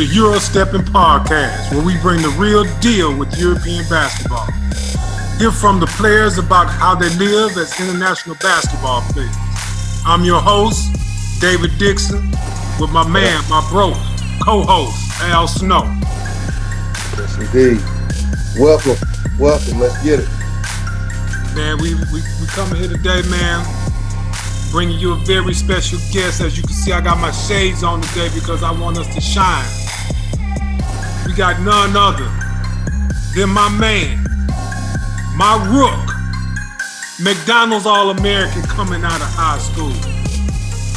The Euro Stepping Podcast, where we bring the real deal with European basketball. Hear from the players about how they live as international basketball players. I'm your host, David Dixon, with my man, my bro, co-host, Al Snow. Yes, indeed. Welcome, welcome. Let's get it. Man, we, we, we coming here today, man, bringing you a very special guest. As you can see, I got my shades on today because I want us to shine. We got none other than my man, my rook, McDonald's All-American coming out of high school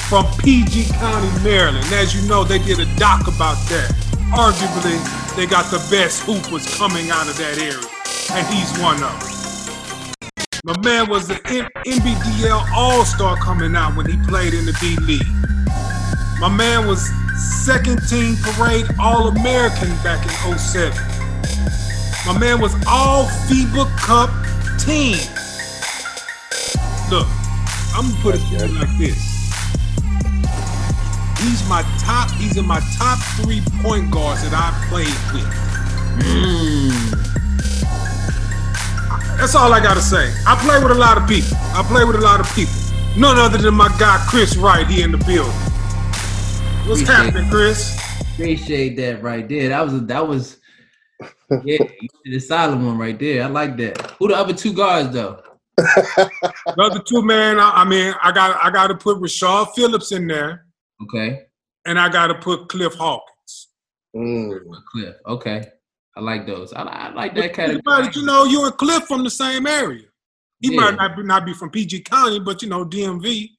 from PG County, Maryland. As you know, they did a doc about that. Arguably, they got the best hoopers coming out of that area, and he's one of them. My man was the NBDL All Star coming out when he played in the D League. My man was second team parade All American back in 07. My man was all FIBA Cup team. Look, I'm gonna put it to you like this. He's my top, he's in my top three point guards that I played with. Hmm. That's all I gotta say. I play with a lot of people. I play with a lot of people. None other than my guy Chris Wright here in the building. What's Appreciate happening, Chris? Appreciate that right there. That was that was yeah, you did solid one right there. I like that. Who the other two guards though? The other two, man. I, I mean, I got I got to put Rashard Phillips in there, Okay, and I got to put Cliff Hawkins. Mm. Cliff. Okay, I like those. I, I like that Think category. about you know, you and Cliff from the same area. He Yeah. might not be, not be from PG County, but you know, DMV.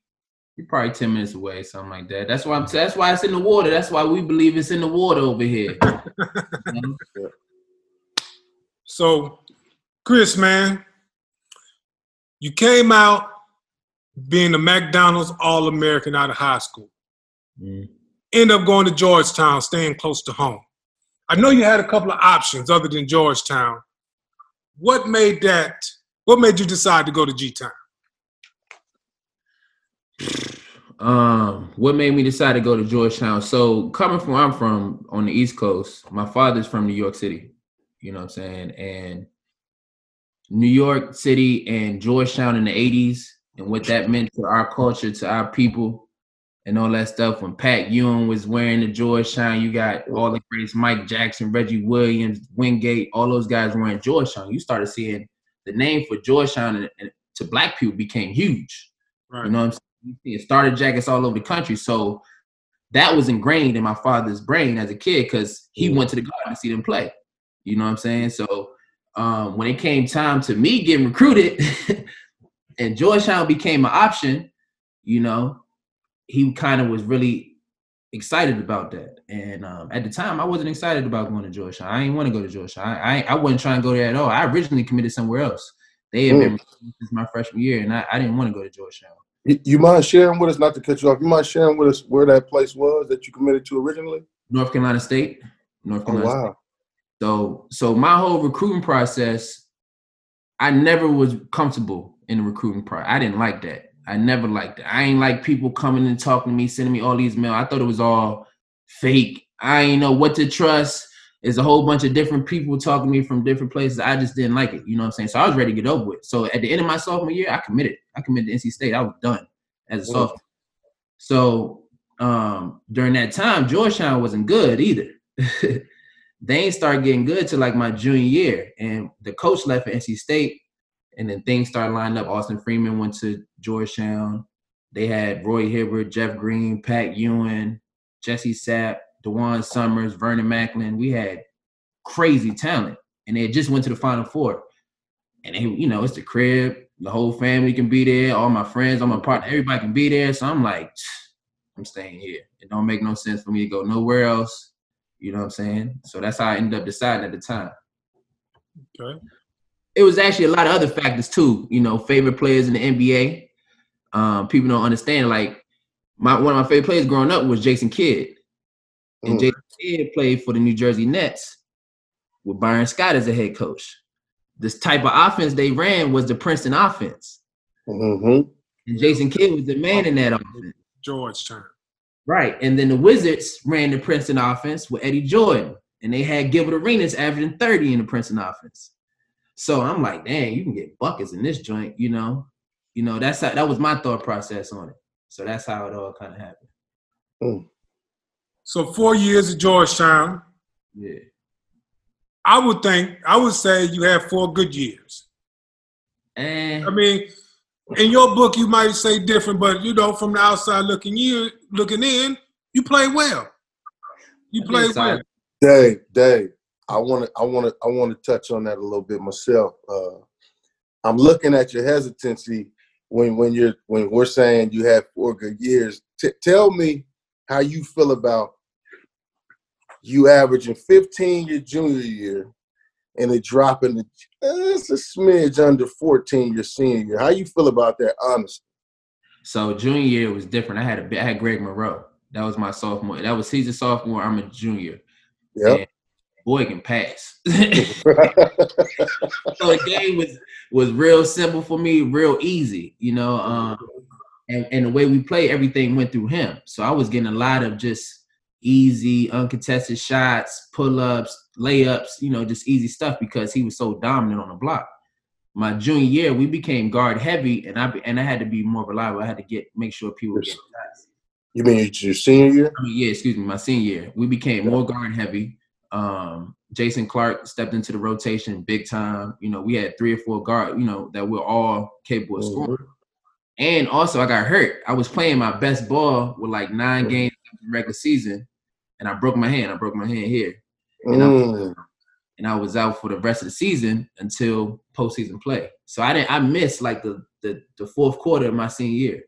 You're probably ten minutes away, something like that. That's why I'm. That's why it's in the water. That's why we believe it's in the water over here. You know? So, Chris, man, you came out being a McDonald's All American out of high school. Mm. End up going to Georgetown, staying close to home. I know you had a couple of options other than Georgetown. What made that? What made you decide to go to G Town? Um, what made me decide to go to Georgetown? So coming from where I'm from on the East Coast, my father's from New York City. You know what I'm saying? And New York City and Georgetown in the 80s and what that meant to our culture, to our people, and all that stuff. When Pat Ewing was wearing the Georgetown, you got all the greats, Mike Jackson, Reggie Williams, Wingate, all those guys wearing Georgetown. You started seeing the name for Georgetown and, and to black people became huge. Right. You know what I'm saying? You see it started jackets all over the country. So that was ingrained in my father's brain as a kid because he went to the garden to see them play. You know what I'm saying? So um, when it came time to me getting recruited and Georgetown became an option, you know, he kind of was really excited about that. And um, at the time, I wasn't excited about going to Georgetown. I didn't want to go to Georgetown. I, I, I wasn't trying to go there at all. I originally committed somewhere else. They had been recruiting since my freshman year, and I, I didn't want to go to Georgetown. You, you mind sharing with us, not to cut you off, you mind sharing with us where that place was that you committed to originally? North Carolina State. North Oh, Carolina State. wow. So so my whole recruiting process, I never was comfortable in the recruiting process. I didn't like that. I never liked it. I ain't like people coming and talking to me, sending me all these mail. I thought it was all fake. I ain't know what to trust. There's a whole bunch of different people talking to me from different places. I just didn't like it. You know what I'm saying? So I was ready to get over with. So at the end of my sophomore year, I committed. I committed to NC State. I was done as a Wow. sophomore. So um, during that time, Georgetown wasn't good either. they ain't start getting good till like my junior year, and the coach left for NC State, and then things started lining up. Austin Freeman went to Georgetown. They had Roy Hibbert, Jeff Green, Pat Ewing, Jesse Sapp, DaJuan Summers, Vernon Macklin. We had crazy talent, and they just went to the Final Four. And they, you know, it's the crib. The whole family can be there. All my friends, all my partner, everybody can be there. So I'm like, I'm staying here. It don't make no sense for me to go nowhere else. You know what I'm saying? So that's how I ended up deciding at the time. Okay. It was actually a lot of other factors too. You know, favorite players in the NBA. Um, people don't understand. Like my one of my favorite players growing up was Jason Kidd, and Mm. Jason Kidd played for the New Jersey Nets with Byron Scott as a head coach. This type of offense they ran was the Princeton offense, Mm-hmm. and Jason Kidd was the man in that offense. George Georgetown. Right. And then the Wizards ran the Princeton offense with Eddie Jordan. And they had Gilbert Arenas averaging 30 in the Princeton offense. So I'm like, dang, you can get buckets in this joint, you know. You know, that's how that was my thought process on it. So that's how it all kind of happened. Mm. So four years at Georgetown. Yeah. I would think I would say you had four good years. And I mean, in your book you might say different, but you know, from the outside looking in, looking in, you play well. You play well. Dave, Dave, I want to, I want to, I want to touch on that a little bit myself. Uh, I'm looking at your hesitancy when, when you're, when we're saying you had four good years. T- tell me how you feel about you averaging 15 your junior year and it dropping to eh, it's a smidge under 14 your senior year. How you feel about that? Honestly, so junior year was different. I had a I had Greg Monroe. That was my sophomore. That was he's a sophomore. I'm a junior. Yeah. Boy can pass. so the game was was real simple for me, real easy, you know. Um, and, and the way we play, everything went through him. So I was getting a lot of just easy, uncontested shots, pull ups, layups, you know, just easy stuff because he was so dominant on the block. My junior year, we became guard heavy, and I and I had to be more reliable. I had to get make sure people get shots. you mean your senior year? I mean, yeah, excuse me, my senior year, we became more guard heavy. Um, Jason Clark stepped into the rotation big time. You know, we had three or four guard, you know, that were all capable of scoring. And also, I got hurt. I was playing my best ball with like 9 Mhm. games in the regular season, and I broke my hand. I broke my hand here, And I- Mm. and I was out for the rest of the season until postseason play. So I didn't. I missed like the the, the fourth quarter of my senior year.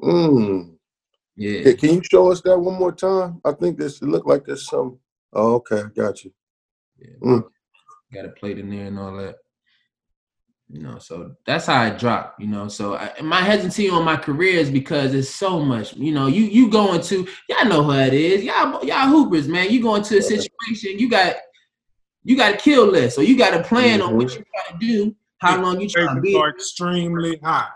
Mm. Yeah. Can you show us that one more time? I think this it looked like there's some. Oh, okay, got you. Yeah. Mm. Got a plate in there and all that. You know, so that's how I dropped. You know, so I, my hesitancy on my career is because it's so much. You know, you you going to y'all know how it is. Y'all y'all hoopers, man. You going to a situation. You got you got a kill list, so you got a plan on what mm-hmm. you got to do. How long you trying to be? are extremely high.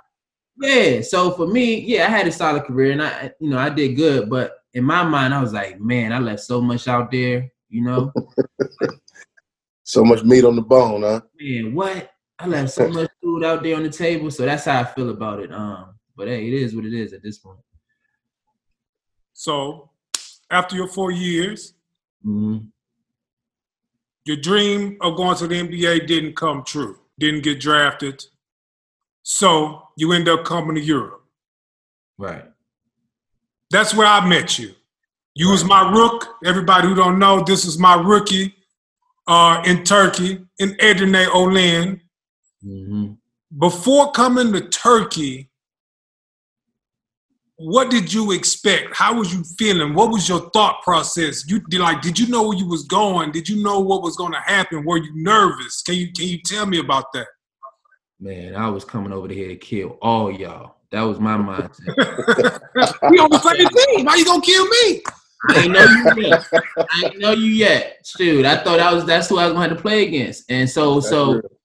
Yeah. So for me, yeah, I had a solid career and I, you know, I did good. But in my mind, I was like, man, I left so much out there. You know, So much meat on the bone, huh? man, what? I left so much food out there on the table. So that's how I feel about it. Um, but hey, it is what it is at this point. So after your four years, Mhm. your dream of going to the NBA didn't come true. Didn't get drafted. So you end up coming to Europe. Right. That's where I met you. You was my rook. Everybody who don't know, this is my rookie uh, in Turkey, in Edirne Olin. Hmm Before coming to Turkey, what did you expect? How was you feeling? What was your thought process? You did like, did you know where you was going? Did you know what was going to happen? Were you nervous? Can you can you tell me about that? Man, I was coming over here to kill all y'all. That was my mindset. we on the same team. Why you gonna kill me? I ain't know you yet. I ain't know you yet, dude. I thought I was that's who I was going to have to play against. And so, That's so real.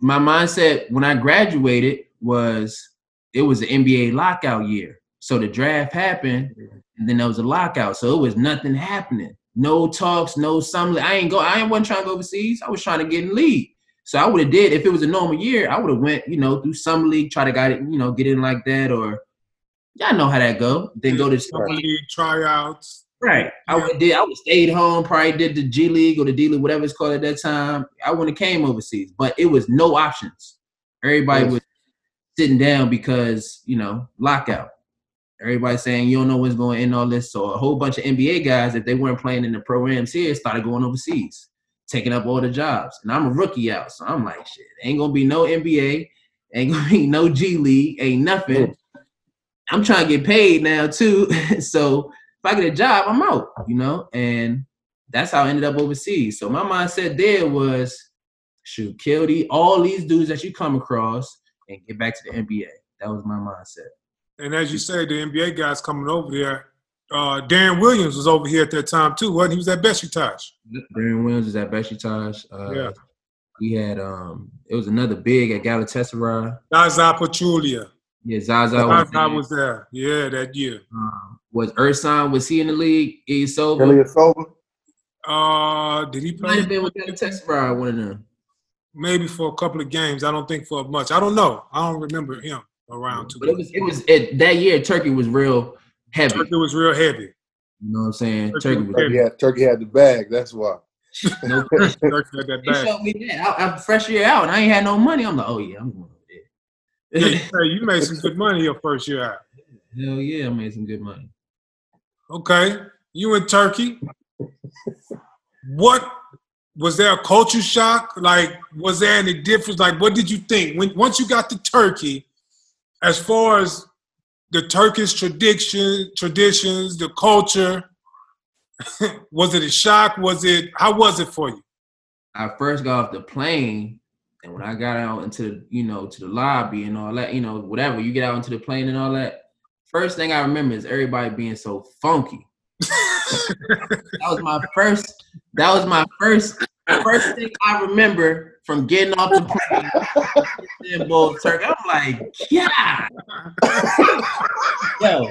My mindset when I graduated was it was an NBA lockout year. So the draft happened, and then there was a lockout. So it was nothing happening. No talks, no summer. I ain't go. I ain't wasn't trying to go overseas. I was trying to get in league. So I would have did if it was a normal year. I would have went, you know, through summer league, try to got it, you know, get in like that, or y'all know how that go. Then go to Summer league tryouts. Right. I would did. I would stayed home. Probably did the G League or the D League, whatever it's called at that time. I wouldn't have came overseas, but it was no options. Everybody Yes. was sitting down because you know lockout. Everybody saying you don't know what's going in all this. So a whole bunch of NBA guys, if they weren't playing in the programs here, started going overseas, taking up all the jobs. And I'm a rookie out, so I'm like, shit, ain't gonna be no NBA, ain't gonna be no G League, ain't nothing. I'm trying to get paid now too, so if I get a job, I'm out, you know, and that's how I ended up overseas. So my mindset there was, shoot, kill the all these dudes that you come across and get back to the NBA. That was my mindset. And as you say, the NBA guys coming over there. Uh, Deron Williams was over here at that time too, wasn't he? He was at Besiktas. Deron Williams was at Besiktas. Uh, Yeah. We had um, it was another big at Galatasaray. Zaza Pachulia. Yeah, Zaza was, Zaza was there. Yeah, that year. um, Was Ersan, was he in the league? Ilyasova? Ilyasova? Uh, did he Might play? have been with that Texas Brown, one of them. Maybe for a couple of games. I don't think for much. I don't know. I don't remember him around too. But it was it was it, that year Turkey was real heavy. Turkey was real heavy. You know what I'm saying? Turkey Turkey was was Turkey had, Turkey had the bag. That's why. no Turkey had that They bag. showed me that. I, I fresh year out and I ain't had no money. I'm like, oh yeah, I'm going over Yeah, there. you, hey, you made some good money your first year out. Hell yeah, I made some good money. Okay, you in Turkey. What was there a culture shock? Like, was there any difference? Like, what did you think when once you got to Turkey, as far as the Turkish tradition, traditions, the culture? was it a shock? Was it how was it for you? I first got off the plane, and when I got out into the, you know, to the lobby and all that, you know, whatever, you get out into the plane and all that. First thing I remember is everybody being so funky. That was my first. That was my first. First thing I remember from getting off the plane, Istanbul, Turkey. I'm like, yeah, yo,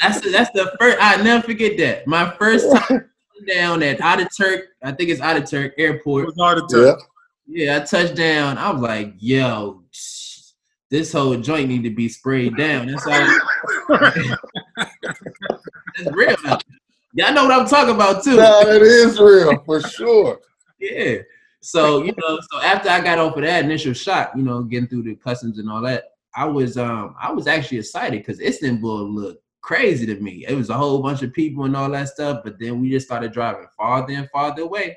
that's the, that's the first. I never forget that. My first time down at Ataturk, I think it's Ataturk It Airport. was hard to Yeah. Yeah, I touched down. I was like, yo, this whole joint need to be sprayed down. That's all. That's real. Now. Y'all know what I'm talking about too. No, it is real for sure. Yeah. So you know, so after I got off of that initial shock, you know, getting through the customs and all that, I was um I was actually excited because Istanbul looked crazy to me. It was a whole bunch of people and all that stuff, but then we just started driving farther and farther away.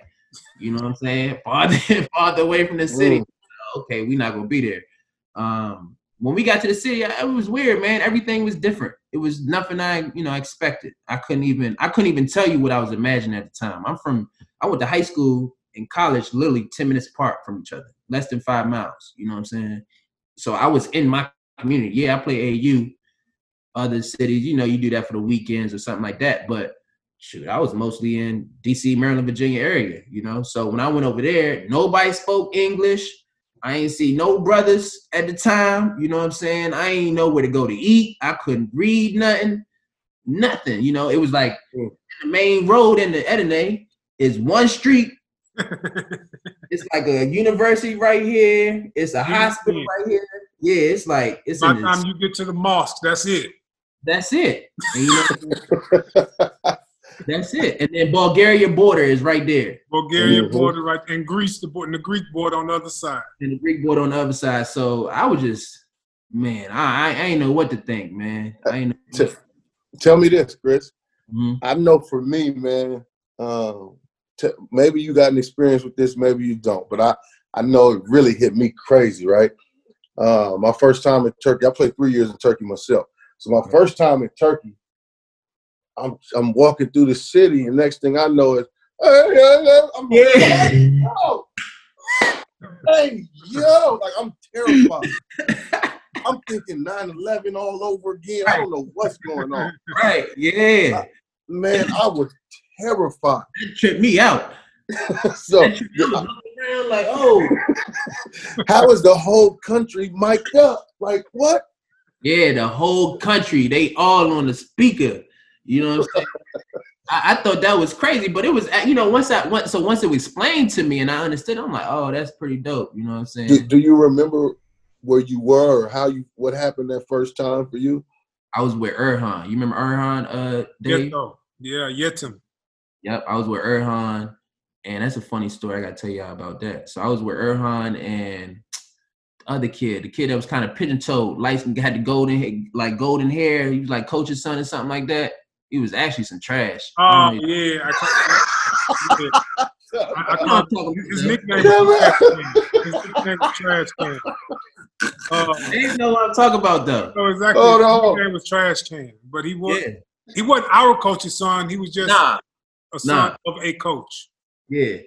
You know what I'm saying? Farther and farther away from the city. Mm. Okay, we're not gonna be there. Um, when we got to the city, it was weird, man. Everything was different. It was nothing I, you know, expected. I couldn't even, I couldn't even tell you what I was imagining at the time. I'm from, I went to high school and college, literally ten minutes apart from each other, less than five miles. You know what I'm saying? So I was in my community. Yeah, I play AU. Other cities, you know, you do that for the weekends or something like that. But shoot, I was mostly in DC, Maryland, Virginia area. You know, so when I went over there, nobody spoke English. I ain't see no brothers at the time. You know what I'm saying? I ain't know where to go to eat. I couldn't read nothing, nothing. You know, it was like Mm. the main road in the Edirne is one street. It's like a university right here. It's a Yeah. hospital right here. Yeah, it's like it's By the time you get to the mosque, that's it. that's it. And, you know, that's it. And then Bulgaria border is right there. Bulgaria Mhm. border right and Greece the border and the Greek border on the other side. and the Greek border on the other side. So I was just, man, I, I, I ain't know what to think, man. I ain't know. Tell me this, Chris. Mhm. I know for me, man. Um, t- maybe you got an experience with this, maybe you don't. But I, I know it really hit me crazy, right? Uh, my first time in Turkey. I played three years in Turkey myself. So my first time in Turkey, I'm I'm walking through the city, and next thing I know is, hey, hey, hey, I'm Yeah. yo, hey, yo, like I'm terrified. I'm thinking 9/11 all over again. I don't know what's going on, Right. Yeah. man. I was terrified. That tripped me out. so, me out. Looking like, oh. how is the whole country mic'd up? Like what? Yeah, the whole country, they all on the speaker. You know what I'm saying? I, I thought that was crazy, but it was, you know, once I went, so once it was explained to me and I understood, I'm like, oh, that's pretty dope. You know what I'm saying? Do, do you remember where you were or how you what happened that first time for you? I was with Erhan. You remember Erhan, uh, Dave? Yeto. Yeah, Yetim. Yep, I was with Erhan, and that's a funny story. I gotta tell y'all about that. So I was with Erhan and the other kid, the kid that was kind of pigeon toed, light had the golden like golden hair. He was like coach's son or something like that. He was actually some trash. Oh don't yeah, I, call- yeah. I, I You know what call his about. nickname was Trash Can. His nickname was Trash Can. Uh, They didn't know what I'm talking about though. so exactly, Oh, his no. nickname was Trash Can, but he was Yeah, he wasn't our coach's son. He was just nah, a son nah. of a coach. yeah.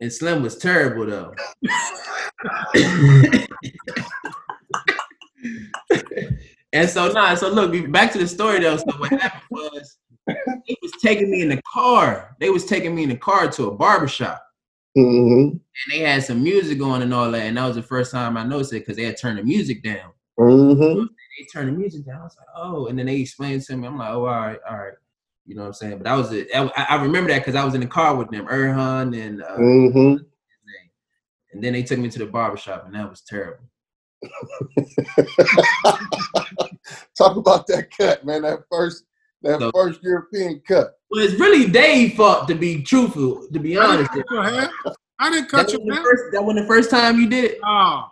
And Slim was terrible though. and so nah, so look, back to the story though. So what happened was they was taking me in the car. They was taking me in the car to a barbershop. hmm And they had some music on and all that. And that was the first time I noticed it because they had turned the music down. hmm they turned the music down. I was like, oh, and then they explained to me. I'm like, oh, all right, all right. You know what I'm saying? But I was, it. I remember that because I was in the car with them, Erhan and, uh, hmm and then they took me to the barbershop, and that was terrible. Talk about that cut, man. That first, that So- first European cut. Well, it's really Dave's fault to be truthful, to be honest. I didn't cut your hair. I didn't That cut was your the hair. first, that was the first time you did it. Oh.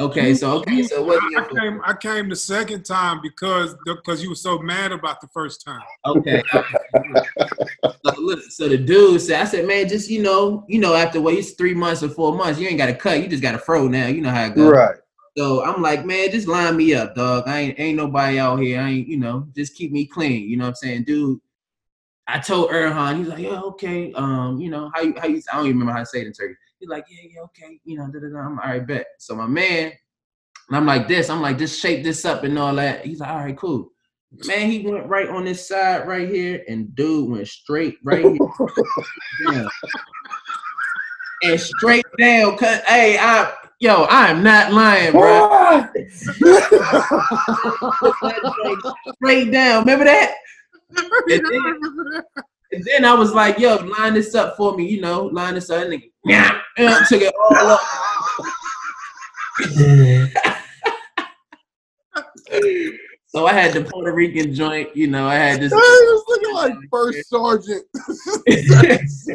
Okay, so okay, so it wasn't I came. I came the second time because because you were so mad about the first time. Okay. so, look, so the dude said, I said, man, just you know, you know, after wait three months or four months, you ain't got to cut. You just got to fro now. You know how it goes. Right. So I'm like, man, just line me up, dog. I ain't ain't nobody out here. I ain't, you know, just keep me clean. You know what I'm saying, dude? I told Erhan, he's like, yeah, okay. Um, you know, how you how you I don't even remember how to say it in Turkey. He's like, yeah, yeah, okay, you know, da, da, da. I'm all right, bet. So my man, and I'm like this, I'm like, just shape this up and all that. He's like, all right, cool. Man, he went right on this side right here, and dude went straight right here. And straight down, cut. Hey, I yo, I am not lying, bro. straight down. Remember that? And then, and then I was like, yo, line this up for me, you know, line this up. And then, yeah, yeah, took it all up. so I had the Puerto Rican joint, you know, I had this. Hey, it's looking like first sergeant. That's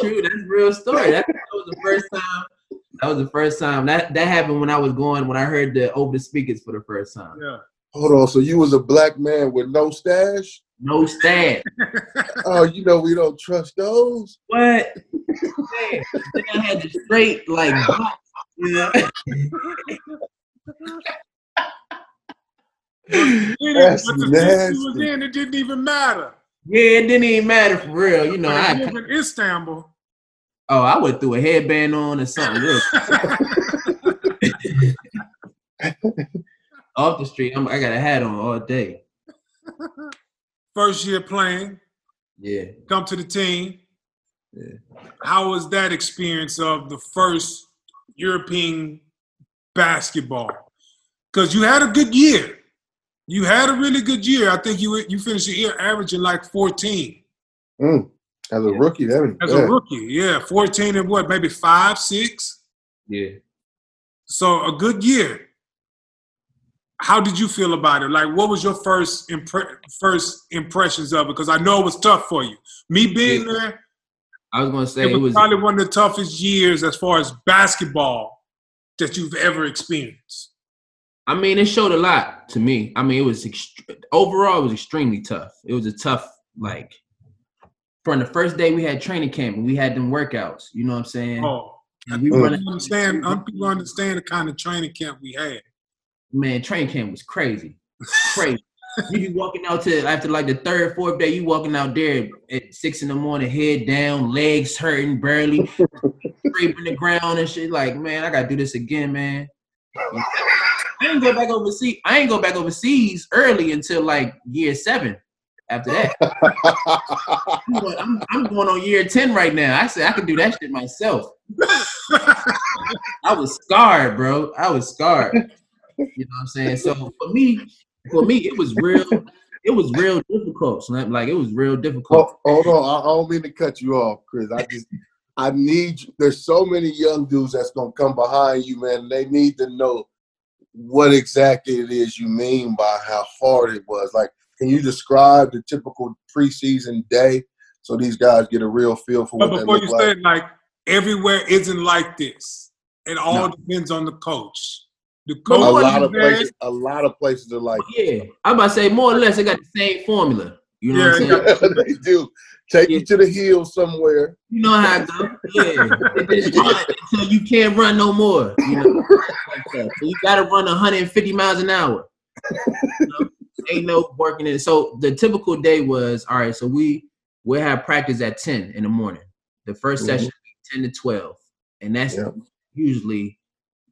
true. That's a real story. That, that was the first time. That was the first time. That that happened when I was going when I heard the open speakers for the first time. yeah. Hold on. So you was a black man with no stash? No stab. Oh, you know we don't trust those. What? Man, then I had the straight like box, you know? That's but the nasty. was in, it didn't even matter. Yeah, it didn't even matter for real. You know, But if I you live in Istanbul. Oh I went through a headband on or something real off the street. I'm, I got a hat on all day. First year playing, Yeah. come to the team. Yeah. How was that experience of the first European basketball? Because you had a good year. You had a really good year. I think you you finished the year averaging like 14 Mm. As a Yeah. rookie, that as bad. a rookie. Yeah, 14 and what, maybe five, six. Yeah. So a good year. How did you feel about it? Like, what was your first impre- first impressions of it? Because I know it was tough for you. Me being Yeah. there, I was gonna say it it was, was probably one of the toughest years as far as basketball that you've ever experienced. I mean, it showed a lot to me. I mean, it was ext- overall it was extremely tough. It was a tough like from the first day we had training camp and we had them workouts. You know what I'm saying? Oh, And we running, you understand? People understand the kind of training camp we had. man. Training camp was crazy, crazy. you be walking out to after like the third, fourth day. You walking out there at six in the morning, head down, legs hurting, barely scraping the ground and shit. Like, man, I gotta do this again, man. I ain't go back overseas. I ain't go back overseas early until like year seven. After that, I'm going, I'm, going on year ten right now. I said I could do that shit myself. I was scarred, bro. I was scarred. You know what I'm saying? So for me, for me, it was real. It was real difficult. Like it was real difficult. Hold, on, I, I don't mean to cut you off, Chris. I just, I need. you- There's so many young dudes that's gonna come behind you, man. They need to know what exactly it is you mean by how hard it was. Like, can you describe the typical preseason day so these guys get a real feel for But what they before look you like? say it, like everywhere isn't like this. It all No. depends on the coach. The But a coach lot of places, a lot of places are like, Yeah, I'm about to say more or less. They got the same formula. You know what I'm Yeah, saying? they do. Take you to the hill somewhere. You know how it go. Yeah. They until you can't run no more. You know? So you gotta run 150 miles an hour. You know? Ain't no working it. So the typical day was all right, so we we'll have practice at 10 in the morning. The 1st Mhm. session 10 to 12. And that's Yep. usually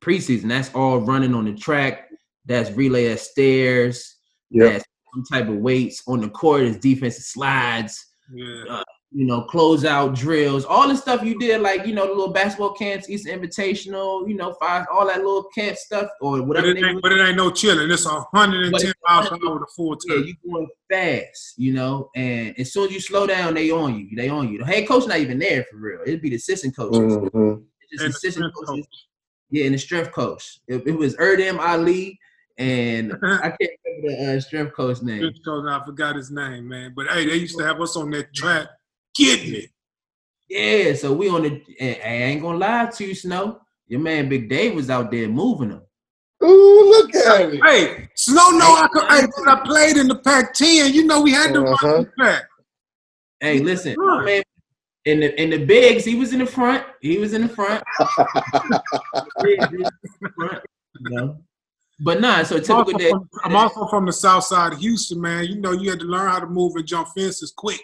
preseason. That's all running on the track. That's relay at stairs. Yep. That's some type of weights on the court is defensive slides Yeah. You know, closeout drills, all the stuff you did, like you know, the little basketball camps, East Invitational, you know, five, all that little camp stuff or But whatever. it, ain't, but it ain't no chilling. It's 110 it's miles an hour to full yeah, time. you going fast, you know, and as soon as you slow down, they on you. They on you. The head coach not even there for real. It'd be the assistant coaches. Mhm. It's just And assistant strength coaches. Yeah, and the strength coach. It, it was Erdem Ali, and I can't remember the uh, strength coach name. Good coach, I forgot his name, man. But hey, they used to have us on that track getting it. Yeah, so we on the. I ain't gonna lie to you, Snow. Your man Big Dave was out there moving them. Ooh, look at it. Hey, Snow, no, I could. Hey, I played in the Pac-10, you know we had to run Uh-huh. the pack. Hey, listen, Sure. man. In the in the bigs, he was in the front. He was in the front. Yeah, he was in the front, you know. But nah, so I'm typical also, day. from, I'm also from the south side of Houston, man. You know, you had to learn how to move and jump fences quick.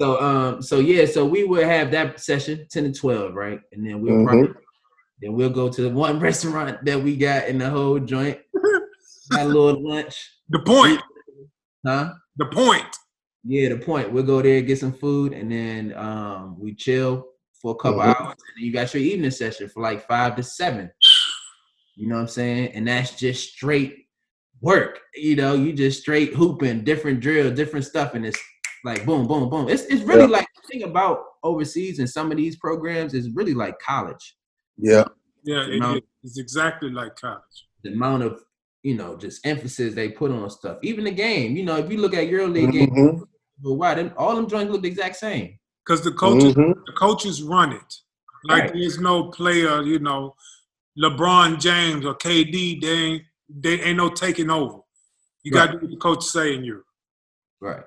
So um, so yeah, so we will have that session ten to twelve, right? And then we'll Mhm. probably then we'll go to the one restaurant that we got in the whole joint. Got a little lunch, the point. huh? The point. Yeah, the point. We'll go there, get some food, and then um we chill for a couple Mhm. hours. And you got your evening session for like five to seven. You know what I'm saying? And that's just straight work. You know, you just straight hooping, different drills, different stuff, and it's like boom, boom, boom. It's it's really Yeah. like the thing about overseas and some of these programs is really like college. yeah. Yeah, it, No. it's exactly like college. The amount of you know just emphasis they put on stuff. Even the game, you know, if you look at EuroLeague games, Mhm. but why then all them joints look the exact same. Because the coaches, Mhm. the coaches run it. Like Right. there's no player, you know, LeBron James or KD. They ain't, they ain't no taking over. You got to do what the coach say in you. Right.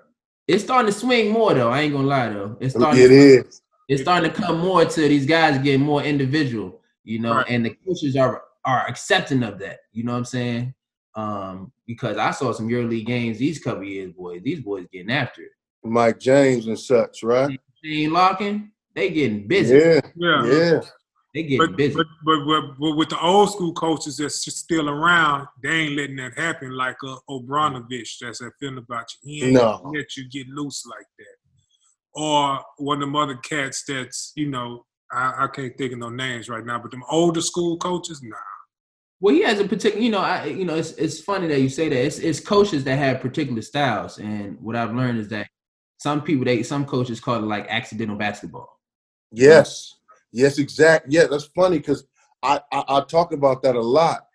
It's starting to swing more though. I ain't gonna lie though. It's starting. It to, is. It's starting to come more to these guys getting more individual. You know, Right. and the coaches are are accepting of that. You know what I'm saying? Um, because I saw some EuroLeague games these couple years, boys. These boys getting after it. Mike James and such, right? They ain't locking. They getting busy. Yeah. Yeah. Yeah. They getting But, busy. but, but, but, but with the old school coaches that's just still around, they ain't letting that happen like uh, Obradovic that's at Fenerbahce. He ain't No. let you get loose like that. Or one of them other cats that's, you know, I, I can't think of no names right now, but them older school coaches, nah. Well, he has a particular, you know, I, you know, it's it's funny that you say that. It's it's coaches that have particular styles, and what I've learned is that some people, they some coaches call it like accidental basketball. Yes. Yes, exact. Yeah, that's funny because I, I I talk about that a lot.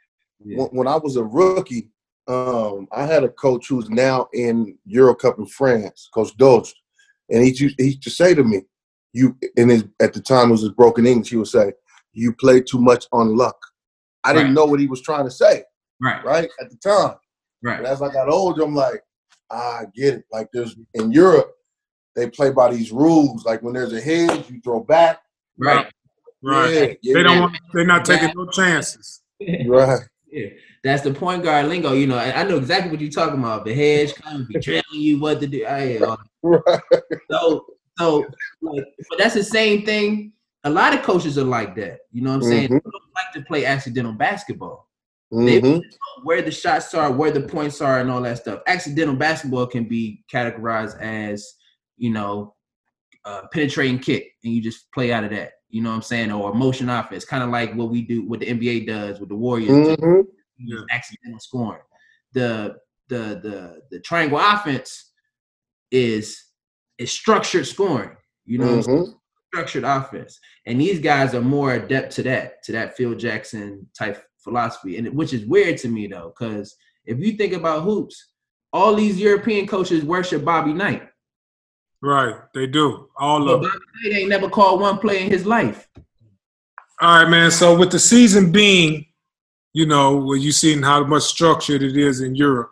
Yeah. When, when I was a rookie, um, I had a coach who's now in Euro Cup in France, Coach Doge, and he used, he used to say to me, "You," in his at the time it was his broken English. He would say, "You play too much on luck." I didn't know what he was trying to say, Right, right at the time. right, But as I got older, I'm like, I get it. Like there's in Europe, they play by these rules. Like when there's a hedge, you throw back. Right. Right. Yeah, yeah, They don't Yeah. want. They're not taking no chances. right. Yeah, that's the point guard lingo. You know, I, I know exactly what you're talking about. The hedge comes, be telling you what to do. I, uh, Right. so, so, like, but that's the same thing. A lot of coaches are like that. You know what I'm saying? Mhm. They don't like to play accidental basketball. They Mhm. where the shots are, where the points are, and all that stuff. Accidental basketball can be categorized as, you know, uh, penetrating kick, and you just play out of that. You know what I'm saying? Or motion offense, kind of like what we do, what the NBA does with the Warriors. just Mhm. use accidental scoring. The the the the triangle offense is is structured scoring. You know, what I'm saying? Mhm. structured offense, and these guys are more adept to that, to that Phil Jackson type philosophy, and which is weird to me though, because if you think about hoops, all these European coaches worship Bobby Knight. Right. They do. All But of Bobby them. Knight ain't never called one play in his life. All right, man. So with the season being, you know, where you seen how much structured it is in Europe.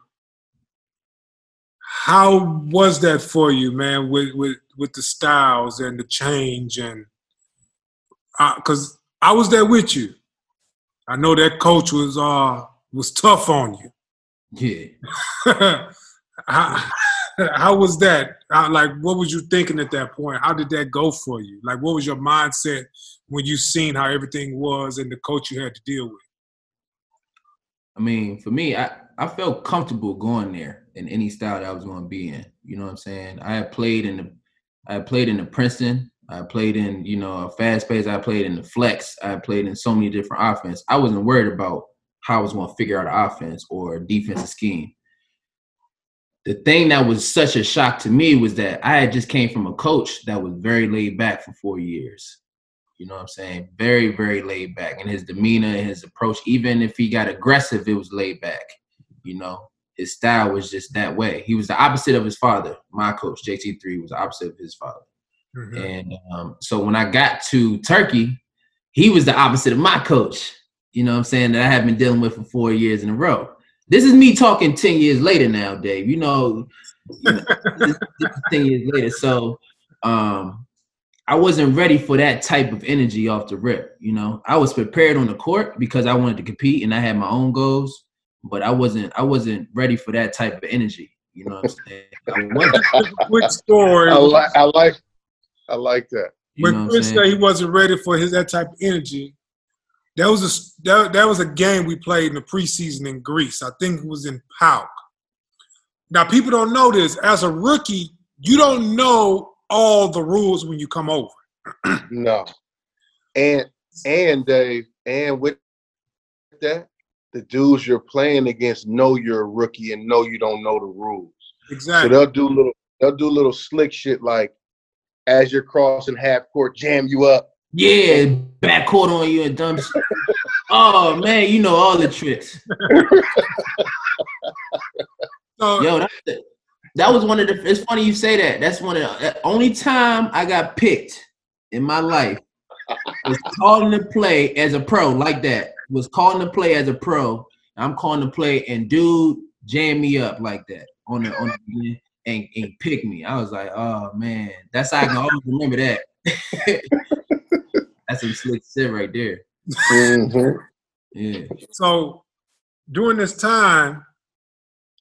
How was that for you, man? With with with the styles and the change and because I was there with you. I know that coach was uh was tough on you. Yeah. how, how was that? How, like, what was you thinking at that point? How did that go for you? Like, what was your mindset when you seen how everything was and the coach you had to deal with? I mean, for me, I, I felt comfortable going there. in any style that I was going to be in. You know what I'm saying? I had played in the I had played in the Princeton. I played in, you know, a fast pace. I played in the flex. I played in so many different offense. I wasn't worried about how I was going to figure out an offense or defensive scheme. The thing that was such a shock to me was that I had just came from a coach that was very laid back for four years. You know what I'm saying? Very, very laid back. And his demeanor and his approach, even if he got aggressive, it was laid back. You know, his style was just that way. He was the opposite of his father. My coach, JT3, was the opposite of his father. Mm-hmm. And um, so when I got to Turkey, he was the opposite of my coach. You know what I'm saying? That I had been dealing with for four years in a row. This is me talking 10 years later now, Dave. You know, you know this, this 10 years later. So um, I wasn't ready for that type of energy off the rip. You know, I was prepared on the court because I wanted to compete and I had my own goals, but I wasn't I wasn't ready for that type of energy. You know what I'm saying? Quick story. I like I like I like that. when Chris said he wasn't ready for his that type of energy, that was a that, that was a game we played in the preseason in Greece. I think it was in PAOK. Now people don't know this. As a rookie, you don't know all the rules when you come over. no. And and Dave, and with that, the dudes you're playing against know you're a rookie and know you don't know the rules. Exactly. So they'll do little they'll do little slick shit like as you're crossing half court, jam you up. Yeah, back court on you and dump. oh man, you know all the tricks. Yo, that's the, that was one of the. It's funny you say that. That's one of the only time I got picked in my life was calling to play as a pro like that. Was calling to play as a pro. I'm calling to play and dude jam me up like that on the on the and, and pick me. I was like, oh man, that's how I can always remember that. that's some slick shit right there. Mm-hmm. Yeah. So during this time,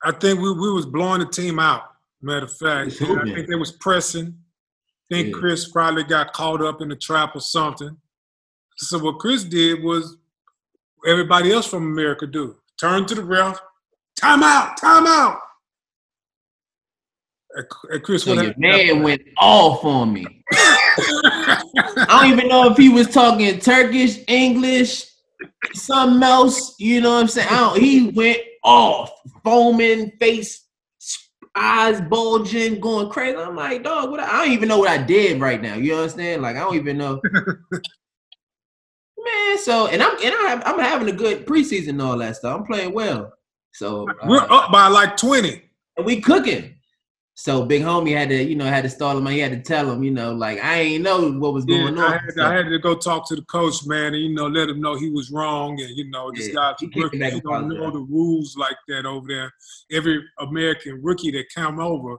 I think we, we was blowing the team out. Matter of fact, I think they was pressing. I think yeah. Chris probably got caught up in the trap or something. So what Chris did was everybody else from America do. Turn to the ref, time out, time out. And Chris, so your man went off on me. I don't even know if he was talking Turkish, English, something else. You know what I'm saying? I don't, he went off, foaming, face, eyes bulging, going crazy. I'm like, dog, what? I don't even know what I did right now. You understand? Like, I don't even know. Man, so and I'm and I, I'm having a good preseason and all that stuff. I'm playing well. So we're uh, up by like 20. And we cooking. So big homie had to, you know, had to stall him. He had to tell him, you know, like I ain't know what was going yeah, on. I had, to, I had, to go talk to the coach, man, and you know, let him know he was wrong, and you know, this yeah, guy's rookie. He don't know the rules like that over there. Every American rookie that come over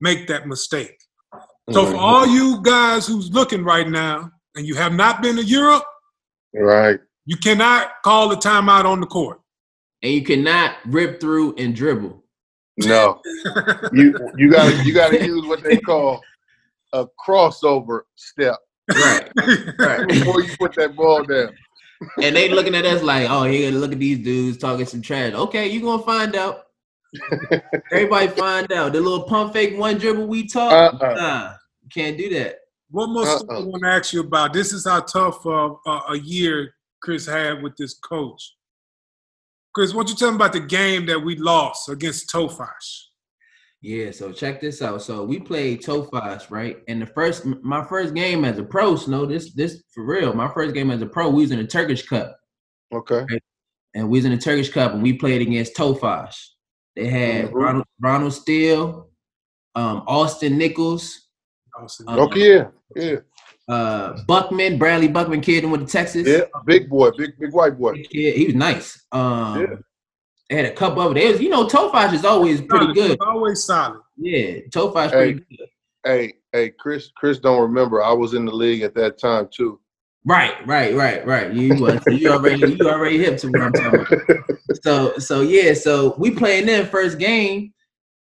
make that mistake. So for mm-hmm. all you guys who's looking right now, and you have not been to Europe, right, you cannot call the timeout on the court, and you cannot rip through and dribble. No, you you gotta you got to use what they call a crossover step. Right, right. Before you put that ball down. And they looking at us like, oh, here, look at these dudes talking some trash. Okay, you gonna find out. Everybody find out. The little pump fake one dribble we talk. Uh-uh. Nah, can't do that. One more uh-uh. I want to ask you about. This is how tough uh, uh, a year Chris had with this coach. Chris, what you tell me about the game that we lost against Tofaş? Yeah, so check this out. So we played Tofaş, right? And the first, my first game as a pro, no, this, this for real. My first game as a pro, we was in the Turkish Cup. Okay. Right? And we was in the Turkish Cup, and we played against Tofaş. They had mm-hmm. Ronald, Ronald Steele, um, Austin Nichols. Austin. Um, okay, yeah, yeah uh Buckman, Bradley Buckman kid and went to Texas. Yeah, big boy, big big white boy. Yeah, he was nice. Um yeah. they had a couple of it. was, you know, Tofaş is always pretty good. Always solid. Yeah, Tofaş hey, pretty good. Hey, hey, Chris, Chris don't remember. I was in the league at that time too. Right, right, right, right. You was you already you already hip to what I'm talking about. So so yeah, so we playing them first game.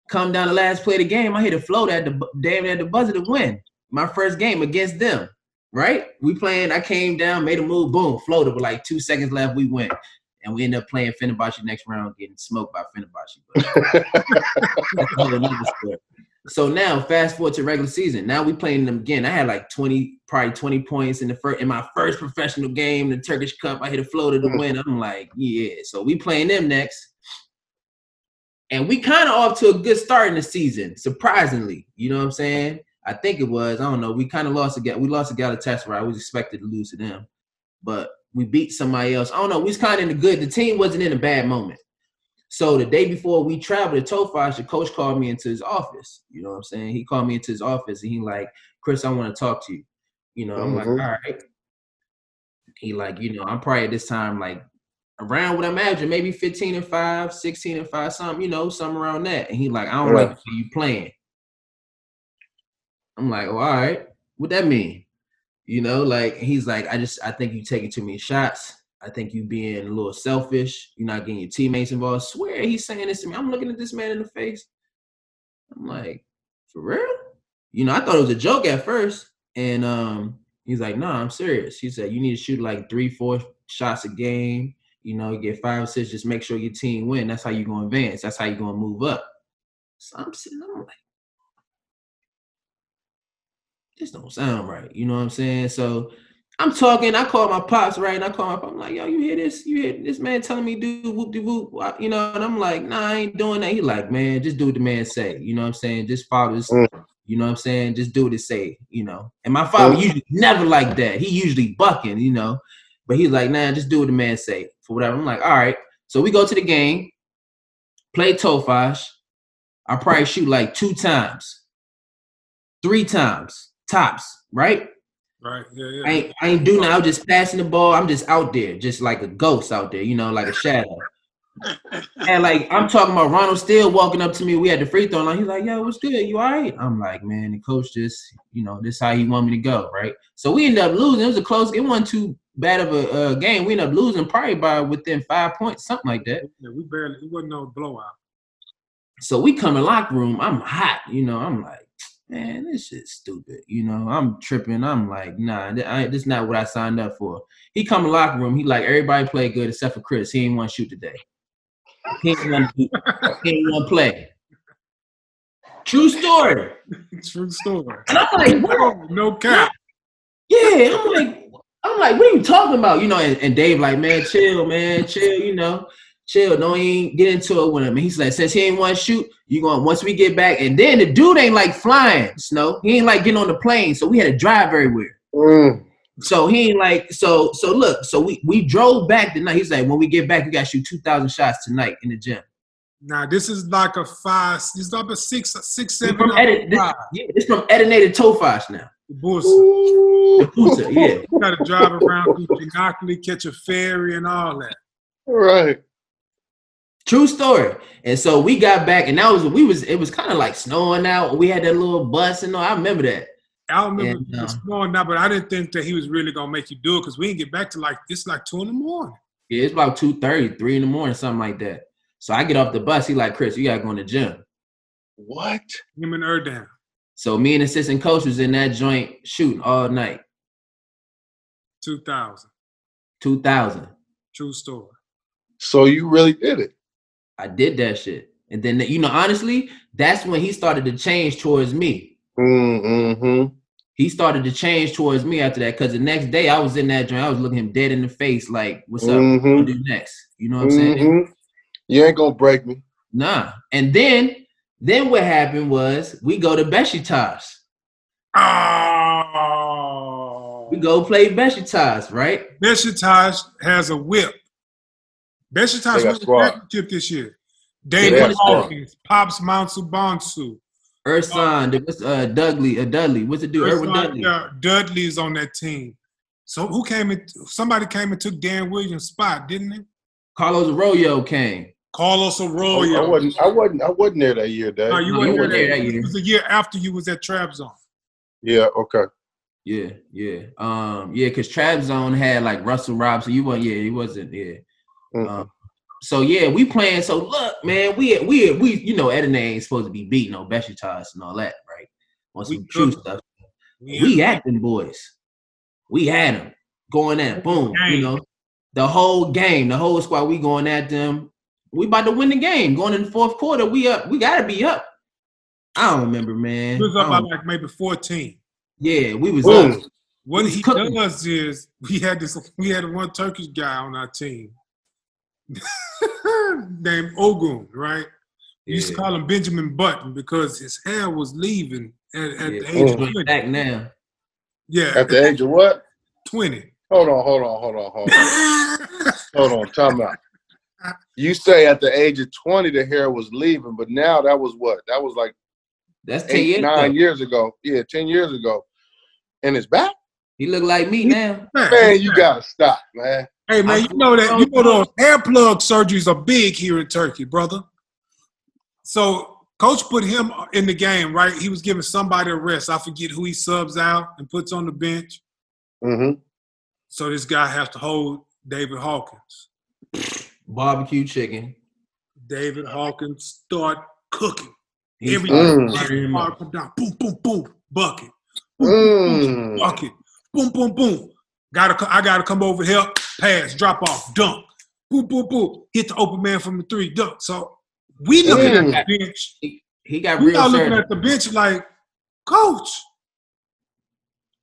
Come down the last play of the game. I hit a float at the damn at the buzzer to win my first game against them. Right? We playing. I came down, made a move, boom, floated with like two seconds left. We went, and we end up playing Fenerbahce next round, getting smoked by Fenerbahce. But that's a whole another story. So now, fast forward to regular season. Now we playing them again. I had like twenty, probably twenty points in the first in my first professional game, the Turkish Cup. I hit a floater to mm-hmm. win. I'm like, yeah. So we playing them next, and we kind of off to a good start in the season, surprisingly. You know what I'm saying? I think it was. I don't know. We kind of lost again. We lost a Galatasaray. I was expected to lose to them, but we beat somebody else. I don't know. We was kind of in the good. The team wasn't in a bad moment. So the day before we traveled to Tofaş, the coach called me into his office. You know what I'm saying? He called me into his office and he like, Chris, I want to talk to you. You know, I'm Mhm. like, all right. He like, you know, I'm probably at this time like around what I imagine, maybe 15 and 5, 16 and 5, something, you know, something around that. And he like, I don't Right. like to see you playing. I'm like, oh, all right. What that mean? You know, like he's like, I just I think you taking too many shots. I think you being a little selfish. You're not getting your teammates involved. swear he's saying this to me. I'm looking at this man in the face. I'm like, for real? You know, I thought it was a joke at first. And um, he's like, no, I'm serious. He said, you need to shoot like three, four shots a game. You know, you get five or six, just make sure your team win. That's how you're gonna advance. That's how you're gonna move up. So I'm sitting, I'm like, this don't sound right. You know what I'm saying? So I'm talking. I call my pops right, and I call my pop. I'm like, yo, you hear this? You hear this man telling me do whoop de whoop? You know? And I'm like, nah, I ain't doing that. He like, man, just do what the man say. You know what I'm saying? Just follow this. Mm. You know what I'm saying? Just do what it say. You know. And my father Mm. usually never like that. He usually bucking. You know. But he's like, nah, just do what the man say for whatever. I'm like, all right. So we go to the game, play Tofaş. I probably shoot like two times, three times tops, right? Right. Yeah. Yeah. I ain't, I ain't doing that. I was just passing the ball. I'm just out there, just like a ghost out there, you know, like a shadow. and like I'm talking about Ronald Steele walking up to me. We had the free throw line. He's like, "Yo, what's good? You all right?" I'm like, "Man, the coach just, you know, this how he want me to go, right?" So we ended up losing. It was a close. It wasn't too bad of a uh, game. We ended up losing probably by within five points, something like that. Yeah, we barely. It wasn't no blowout. So we come in locker room. I'm hot, you know. I'm like, man, this shit's stupid. You know, I'm tripping. I'm like, nah, th- I, this not what I signed up for. He come in locker room. He like everybody play good except for Chris. He ain't want to shoot today. He ain't want to. He ain't want to play. True story. True story. And I'm like, oh, what? Oh, no cap. Yeah, I'm like, I'm like, what are you talking about? You know, and, and Dave like, man, chill, man, chill, you know, chill. Don't even get into it with him. And he's like, since he ain't want to shoot, you going once we get back. And then the dude ain't like flying, Snow. He ain't like getting on the plane, so we had to drive everywhere. Mm. So he ain't like, so so look, so we we drove back the night. He's like, when we get back, we got to shoot two thousand shots tonight in the gym. Now this is like a five. This is like a six six seven. six, This from edit, this, five. yeah, this from Edinated Tofaş now. Bullshit. The Bursa, yeah. You got to drive around through Çanakkale, catch a ferry, and all that. Right. True story. And so we got back, and that was we was it was kind of like snowing out. We had that little bus and all. I remember that. I remember And, uh, it's snowing out, but I didn't think that he was really gonna make you do it because we didn't get back to like it's like two in the morning. Yeah, it's about 2 30, 3 in the morning, something like that. So I get off the bus. He like, Chris, you gotta go in the gym. What? Him and Erdan. So me and assistant coach was in that joint shooting all night. Two thousand. 2000. True story. So you really did it? I did that shit. And then, you know, honestly, that's when he started to change towards me. Mm-hmm. He started to change towards me after that. Cause the next day I was in that joint, I was looking him dead in the face, like, what's up? What Mm-hmm. you gonna do next? You know what I'm saying? hmm You ain't gonna break me. Nah. And then, then what happened was we go to Besiktas. Oh, We go play Besiktas, right? Besiktas has a whip. Besiktas They got won the championship this year. They David got. Hawkins, Pops Mensah-Bonsu. Ursan, uh Dudley, uh Dudley. What's the dude? Irwin Dudley. Uh, Dudley is on that team. So who came in? Somebody came and took Deron Williams' spot, didn't he? Carlos Arroyo came. Carlos Arroyo. I wasn't. I wasn't. I wasn't there that year, Dave. No, you No, weren't you weren't there there that that year. year. It was a year after you was at Trabzon. Yeah. Okay. Yeah, yeah. Um, yeah, because Trabzon had like Russell Robinson. You weren't, yeah, he wasn't, yeah. Mm. Um, so yeah, we playing. So look, man, we we we you know Edirne ain't supposed to be beating no Besiktas and all that, right? On We some true could. stuff. We, We had them boys. We had them going at it. boom. You know, the whole game, the whole squad, we going at them. We about to win the game. Going in the fourth quarter, we up. We gotta be up. I don't remember, man. He was up by like maybe 14. yeah, we was Boom. up. What he cooking. does is we had this we had one Turkish guy on our team named Ogun, right? We used to call him Benjamin Button because his hair was leaving at, at Yeah, the age of 20. back now. Yeah, At the age of what? 20. Hold on, hold on, hold on, hold on. Hold on, time out. You say at the age of 20 the hair was leaving, but now that was what? That was like That's ten eight, years. nine ago. years ago. Yeah, 10 years ago. And it's back? He look like me now. Man, you gotta stop, man. Hey man, you know that you know those hair plug surgeries are big here in Turkey, brother. So coach put him in the game, right? He was giving somebody a rest. I forget who he subs out and puts on the bench. Mm-hmm. So this guy has to hold David Hawkins. Barbecue chicken. David Hawkins start cooking. He Every started Mm. firing him up. Come down, boom, boom, boom, bucket, Mm. bucket, boom, boom, boom. Gotta, I gotta come over here, pass, drop off, dunk, boom, boom, boom. Hit the open man from the three, dunk. So we looking at the bench. He got We real all looking at the bench like, Coach,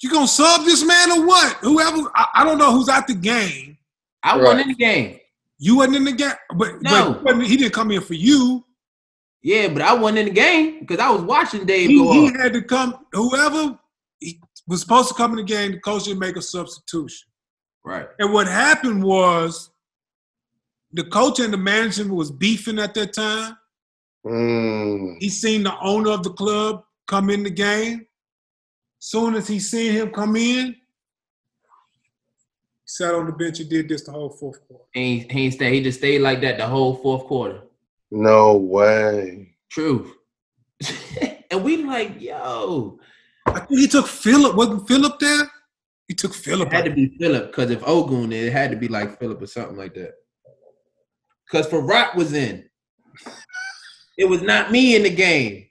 you gonna sub this man or what? Whoever, I, I don't know who's out the game. I Right. won in the game. You wasn't in the game, but, No. but he didn't come in for you. Yeah, but I won in the game because I was watching Dave He, go he off. had to come. Whoever he was supposed to come in the game, the coach didn't make a substitution. Right. And what happened was, the coach and the management was beefing at that time. Mm. He seen the owner of the club come in the game. Soon as he seen him come in, he sat on the bench and did this the whole fourth quarter. And he, he ain't stay. He just stayed like that the whole fourth quarter. No way. True. and we like, yo, I think he took Philip. Wasn't Philip there? He took Philip. it had to be Philip because if Ogun, it had to be like Philip or something like that. Because Farak was in. It was not me in the game.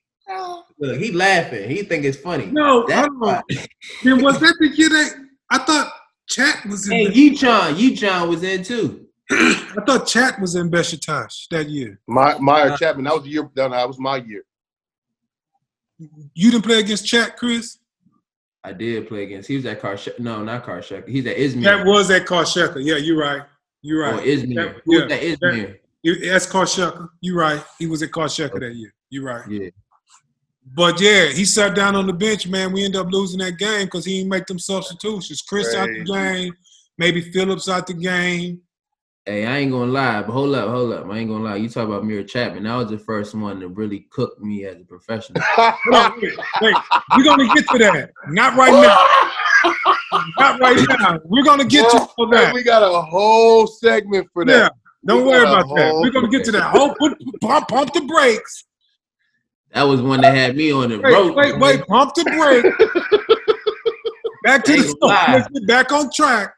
Look, he laughing. He think it's funny. No, That's hold on. Then was that the kid that I thought Chat was in? And Yichon, Yichon was in too. I thought Chat was in Besiktas that year. My Uh, Chatman, that was the year no, no, that was my year. You didn't play against Chat, Chris. I did play against. He was at Karshak. No, not Karshak. He's at Izmir. That was at Karşıyaka. Yeah, you're right. You're Or right. Oh, Izmir. That- Who was yeah, at Izmir? You- That's Karşıyaka. You're right. He was at Karşıyaka that year. You're right. Yeah. But yeah, he sat down on the bench, man. We ended up losing that game because he didn't make them substitutions. Chris out the game, maybe Phillips out the game. Hey, I ain't gonna lie, but hold up, hold up. I ain't gonna lie. You talk about Mire Chatman. That was the first one to really cook me as a professional. Hold on, wait, wait. We're gonna get to that. Not right now. Not right now. We're gonna get to that. we got a whole segment for Yeah. that. Don't We worry about that. We're gonna get to that. Hold, put, pump, pump the brakes. That was one that had me on the Wait, road. wait, wait. Pump the brakes. Back to the story. Let's get back on track.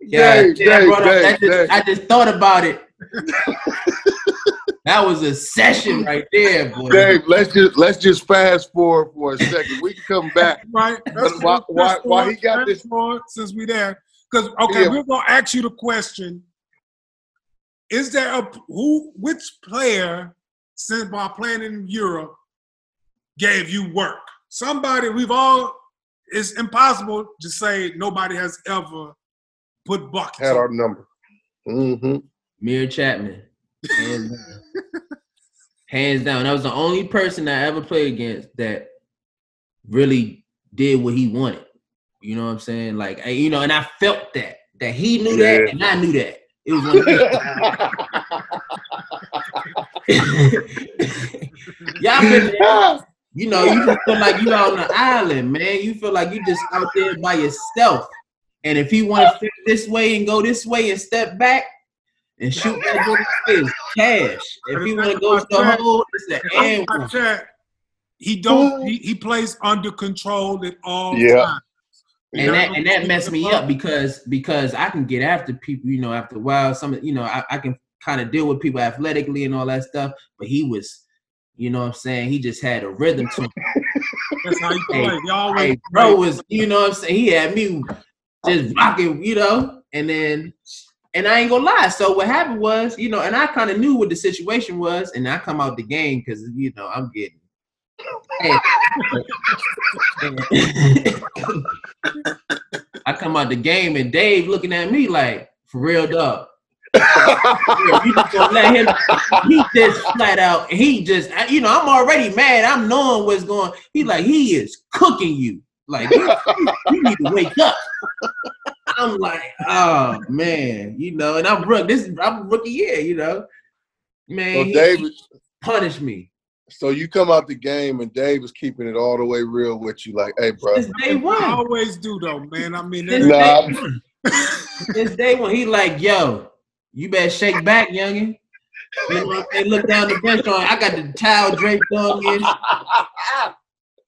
Yeah, Dave, yeah, I, Dave, brought up- Dave, that just- I just thought about it. that was a session right there, boy. Dave, let's just let's just fast forward for a second. We can come back. Right? That's why- why- why he got this- forward, since we there. Because okay, Yeah. we're gonna ask you the question: Is there a who? Which player, since while playing in Europe, gave you work? Somebody we've all. It's impossible to say nobody has ever put buckets. Had our number. Mm-hmm. Mire Chatman. Hands down. Hands down. That was the only person I ever played against that really did what he wanted. You know what I'm saying? Like, I- you know, and I felt that. That he knew that and I knew that. It was one of these. Y'all been there. You know, you just feel like you out on the island, man. You feel like you just out there by yourself. And if he want to fit this way and go this way and step back and shoot that goal, it's cash. If he want to go to the hole, it's the And and He don't. He, he plays under control at all Yeah. times. and that and that messed me up because because I can get after people, you know, after a while. Some you know, I, I can kind of deal with people athletically and all that stuff. But he was, you know what I'm saying, he just had a rhythm to him. That's how he Hey, plays. He always Hey, bro was, you know what I'm saying? He had me just oh, rocking, you know, and then And I ain't gonna lie. So what happened was, you know, and I kind of knew what the situation was, and I come out the game because you know I'm getting. I come out the game and Dave looking at me like, for real, dog. you just gonna let him? He just flat out. He just, you know, I'm already mad. I'm knowing what's going. He like he is cooking you. Like you, you need to wake up. I'm like, oh man, you know, and I'm rook. This I'm rookie year, you know, man. So David, punish me. so you come out the game and Dave is keeping it all the way real with you, like, hey, bro. It's day one. I always do though, man. I mean, It's Nah, day one. It's day one. He like, yo, you better shake back, youngin. You know what I'm saying? Look down the bench on. I got the towel draped on me.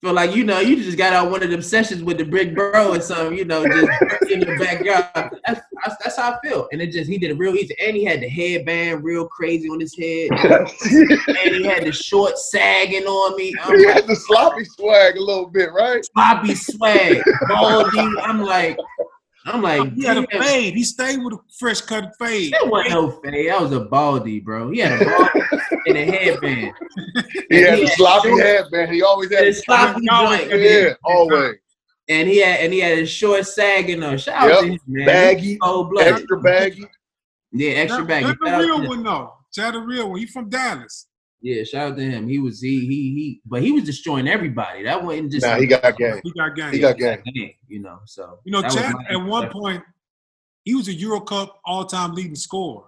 Feel like you know, you just got out one of them sessions with the brick bro or something, you know, just in the backyard. That's, that's, that's how I feel. And it just he did it real easy. And he had the headband real crazy on his head. and he had the short sagging on me. I'm he like, had the sloppy swag a little bit, right? sloppy swag, baldy. I'm like, I'm like, he had a fade. He stayed with a fresh cut fade. That wasn't no fade. That was a baldy, bro. He had a baldy and a headband. He had he the had sloppy short- headband. He always had a his sloppy Always joint. had Yeah, always. And he had and he had a short sagging on. Shout out to him, man. Baggy, old blooded. extra baggy. Yeah, extra Tell- baggy. tell Shout the real one though. Tell the real one. He from Dallas. Yeah, shout out to him. He was he he he, but he was destroying everybody. That wasn't just Nah, he got game. He got game. He got game. game, you know. So you know, Chad at one point, he was a Euro Cup all-time leading scorer.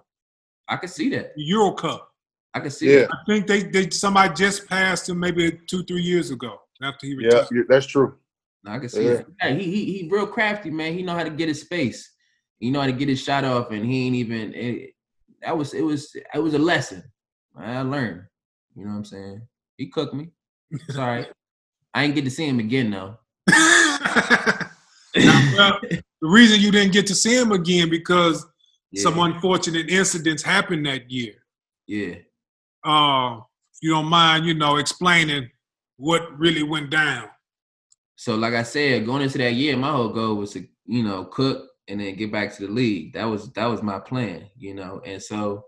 I could see that. The Euro Cup. I could see Yeah, that. I think they, they somebody just passed him maybe two, three years ago after he yeah, retired. yeah, that's true. I can see Yeah. that. Yeah, he, he he real crafty, man. He know how to get his space. He know how to get his shot off, and he ain't even. It, that was it was it was a lesson. I learned. You know what I'm saying? He cooked me. It's all right. I ain't get to see him again though. Now, well, the reason you didn't get to see him again because Yeah, some unfortunate incidents happened that year. yeah. Uh, you don't mind, you know, explaining what really went down. So like I said, going into that year, my whole goal was to you know cook and then get back to the league. That was that was my plan, you know. And so,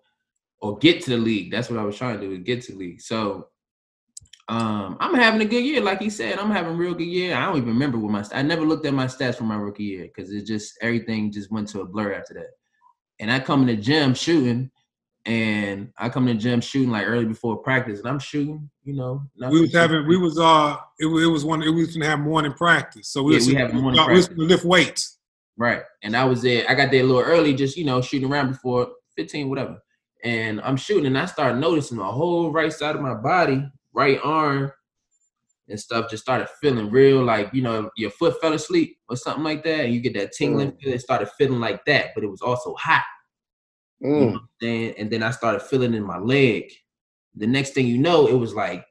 or get to the league. That's what I was trying to do is get to the league. So, um, I'm having a good year, like he said. I'm having a real good year. I don't even remember what my I never looked at my stats from my rookie year because it just everything just went to a blur after that. And I come in the gym shooting, and I come in the gym shooting like early before practice, and I'm shooting, you know. We was having, we was, uh, it, was- it was one, it was gonna have morning practice. So we Yeah, was, we have morning uh, we was lift weights. Right. And I was there. I got there a little early, just you know, shooting around before 15, whatever. And I'm shooting, and I started noticing the whole right side of my body, right arm, and stuff just started feeling real, like you know, your foot fell asleep or something like that, and you get that tingling feel. It started feeling like that, but it was also hot. You know Mm. what I'm saying? And then I started feeling in my leg. The next thing you know, it was like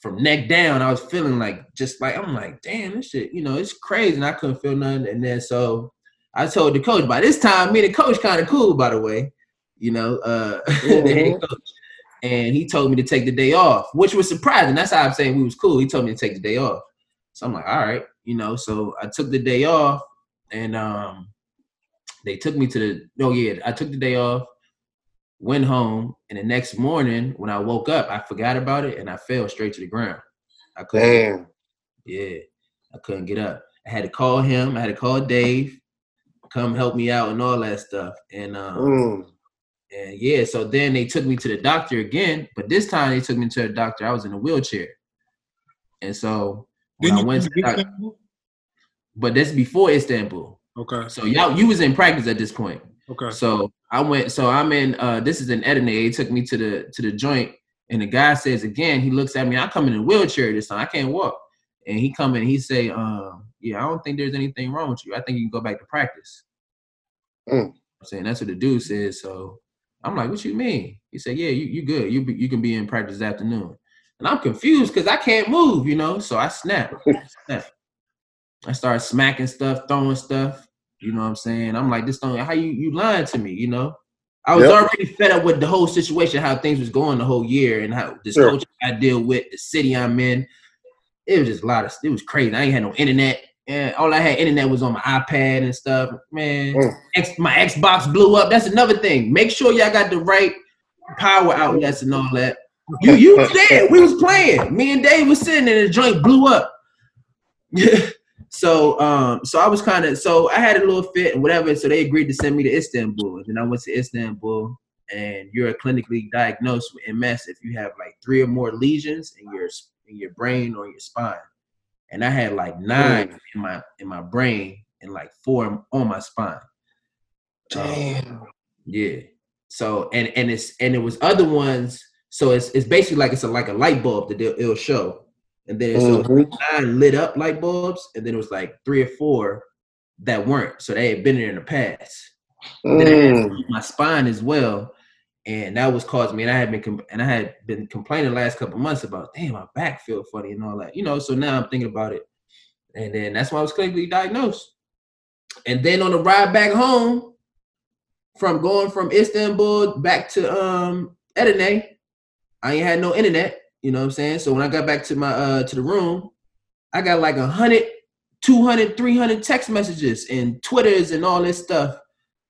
from neck down, I was feeling like just like I'm like, damn, this shit, you know, it's crazy. And I couldn't feel nothing. And then so I told the coach. By this time, me and the coach kind of cool, by the way. You know, uh the head coach. And he told me to take the day off, which was surprising. That's how I'm saying we was cool. He told me to take the day off. So I'm like, all right, you know. So I took the day off, and um, they took me to the. Oh yeah, I took the day off, went home, and the next morning when I woke up, I forgot about it, and I fell straight to the ground. I couldn't. Damn. Yeah, I couldn't get up. I had to call him. I had to call Dave, come help me out and all that stuff. And um, Mm. And yeah, so then they took me to the doctor again, but this time they took me to the doctor. I was in a wheelchair, and so when Didn't I went, to the get doc- that? but that's before Istanbul. Okay, So y'all, you was in practice at this point. okay. So I went. So I'm in. Uh, this is in Edirne. He took me to the to the joint, and the guy says again. He looks at me. I come in a wheelchair this time. I can't walk. And he come in. He say, um, "Yeah, I don't think there's anything wrong with you. I think you can go back to practice." Mm. I'm saying that's what the dude says. So I'm like, "What you mean?" He said, "Yeah, you you good. You be, you can be in practice this afternoon." And I'm confused because I can't move, you know. So I snap. snap. I started smacking stuff, throwing stuff. You know what I'm saying? I'm like, this don't how you you lying to me, you know? I was Yep. already fed up with the whole situation, how things was going the whole year, and how this Sure. coach I deal with, the city I'm in. It was just a lot of it was crazy. I ain't had no internet. And all I had internet was on my iPad and stuff. Man, Mm. X, my Xbox blew up. That's another thing. Make sure y'all got the right power outlets and all that. You you was there. We was playing. Me and Dave was sitting in the joint blew up. so um so I was kind of so I had a little fit and whatever. So they agreed to send me to Istanbul. And then I went to Istanbul and you're clinically diagnosed with MS if you have like three or more lesions in your in your brain or your spine. And I had like nine in my in my brain and like four on my spine. Damn. Yeah. So and and it's and it was other ones. So it's it's basically like it's a like a light bulb that it'll show, and then it's Mhm. nine lit up light bulbs, and then it was like three or four that weren't. So they had been there in the past. Then I had Mm. my spine as well, and that was causing me. And I had been com- and I had been complaining the last couple months about, damn, my back feel funny and all that, you know. So now I'm thinking about it, and then that's why I was clinically diagnosed. And then on the ride back home, from going from Istanbul back to um Edirne, I ain't had no internet. You know what I'm saying? So when I got back to my uh to the room, I got like a hundred, 200, 300 text messages and Twitters and all this stuff.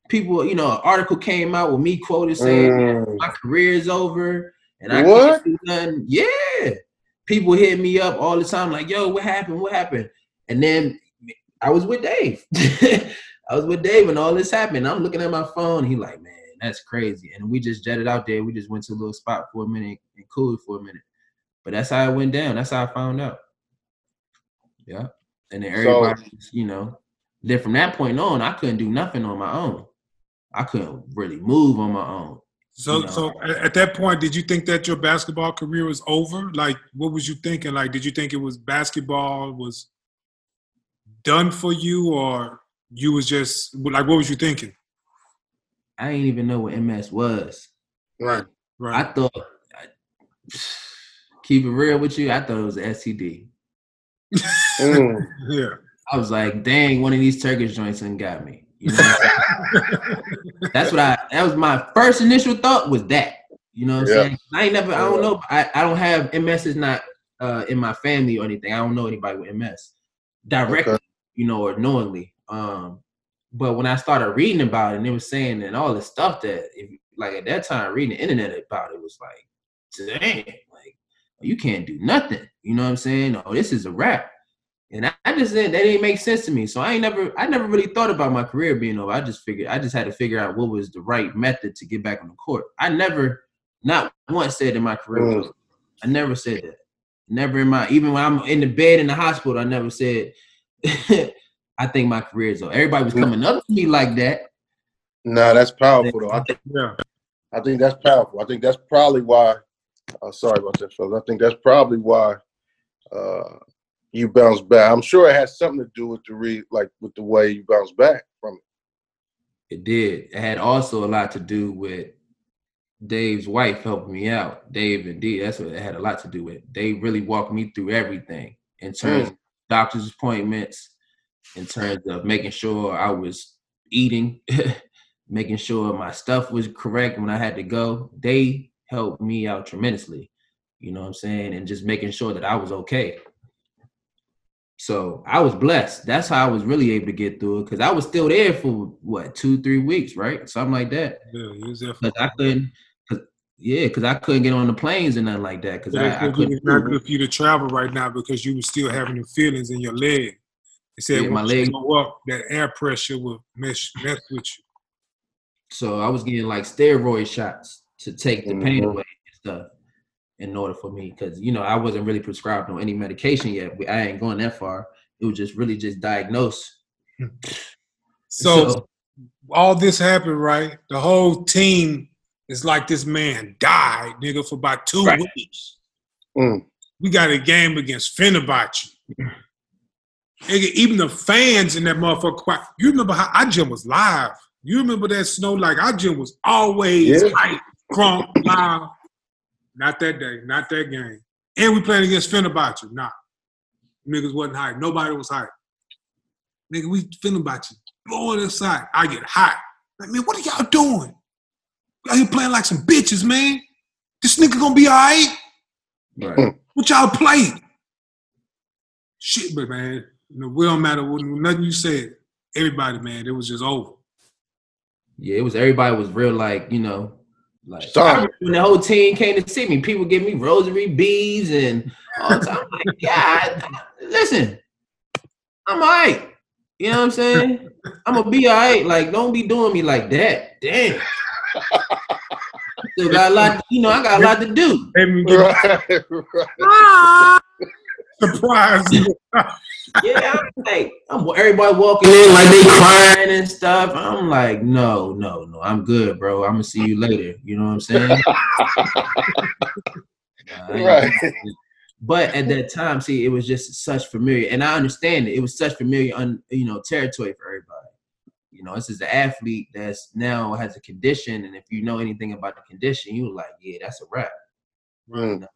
People, you know, an article came out with me quoted saying Mm. my career is over and I What? can't do nothing. Yeah. People hit me up all the time, like, yo, what happened? What happened? And then I was with Dave. I was with Dave and all this happened. I'm looking at my phone. He like, man, that's crazy. And we just jetted out there. We just went to a little spot for a minute and cooled for a minute. But that's how it went down. That's how I found out. Yeah. And then So- everybody, you know, then from that point on, I couldn't do nothing on my own. I couldn't really move on my own. So, No. so at, at that point, did you think that your basketball career was over? Like, what was you thinking? Like, did you think it was basketball was done for you, or you was just like, what was you thinking? I didn't even know what MS was. Right. Right. I thought, I, keep it real with you, I thought it was STD. Mm. yeah. I was like, dang, one of these Turkish joints and got me. You know, what I'm saying? that's what I. That was my first initial thought was that. You know what I'm Yeah. saying? I ain't never. I don't know. I, I don't have MS. Is not uh, in my family or anything. I don't know anybody with MS directly. Okay. You know, or knowingly. Um, but when I started reading about it, and it was saying and all the stuff that, if, like at that time, reading the internet about it was like, dang, like you can't do nothing. You know what I'm saying? Oh, this is a wrap. And I, I just didn't that didn't make sense to me. So I ain't never I never really thought about my career being over. I just figured I just had to figure out what was the right method to get back on the court. I never not once said in my career Mm. I never said that. Never in my even when I'm in the bed in the hospital, I never said I think my career is over. Everybody was coming up to me like that. Nah, that's powerful though. I think Yeah. I think that's powerful. I think that's probably why. Uh, sorry about that, fellas. I think that's probably why uh, you bounce back. I'm sure it has something to do with the re like with the way you bounce back from it. It did. It had also a lot to do with Dave's wife helping me out. Dave and D. That's what it had a lot to do with. They really walked me through everything in hmm. terms of doctor's appointments, in terms of making sure I was eating, making sure my stuff was correct when I had to go. They helped me out tremendously. You know what I'm saying? And just making sure that I was okay. So I was blessed. That's how I was really able to get through it because I was still there for what two, three weeks, right? Something like that. Yeah. You was there for Because I couldn't, cause, yeah, because I couldn't get on the planes and nothing like that. Because I, I couldn't. not good for you to travel right now because you were still having the feelings in your leg. They said Yeah, my leg- go up, that air pressure will mess, mess with you. So I was getting like steroid shots to take the pain Mhm. away and stuff in order for me. Because, you know, I wasn't really prescribed on any medication yet. I ain't going that far. It was just really just diagnosed. So, all this happened, right? The whole team is like this man died, nigga, for about two Right. weeks. Mm. We got a game against Fenerbahce. Nigga, even the fans in that motherfucker. quiet. You remember how our gym was live? You remember that snow? Like our gym was always Yeah. hype, crunk, live. Not that day, not that game. And we playing against Fenerbahce. Nah, niggas wasn't hype. Nobody was hype. Nigga, we Fenerbahce blowing inside. I get hot. Like, man, what are y'all doing? Y'all here playing like some bitches, man. This nigga gonna be all right. Right. Mm. What y'all play? Shit, but man, You know, we don't matter what nothing you said. Everybody, man, it was just over. Yeah, it was everybody was real like, you know, like Sorry. when the whole team came to see me, people give me rosary beads and all the time. I'm like, God, listen, I'm all right. You know what I'm saying? I'm gonna be all right. Like, don't be doing me like that. Damn. Still got a lot, you know, I got a lot to do. Made Right, right. ah, surprise. Yeah, I'm like, I'm everybody walking in like they crying and stuff. I'm like, no, no, no, I'm good, bro. I'm gonna see you later. You know what I'm saying? Nah, Right. But at that time, see, it was just such familiar, and I understand it. It was such familiar, un, you know, territory for everybody. You know, this is an athlete that's now has a condition, and if you know anything about the condition, you like, yeah, that's a wrap. Mm.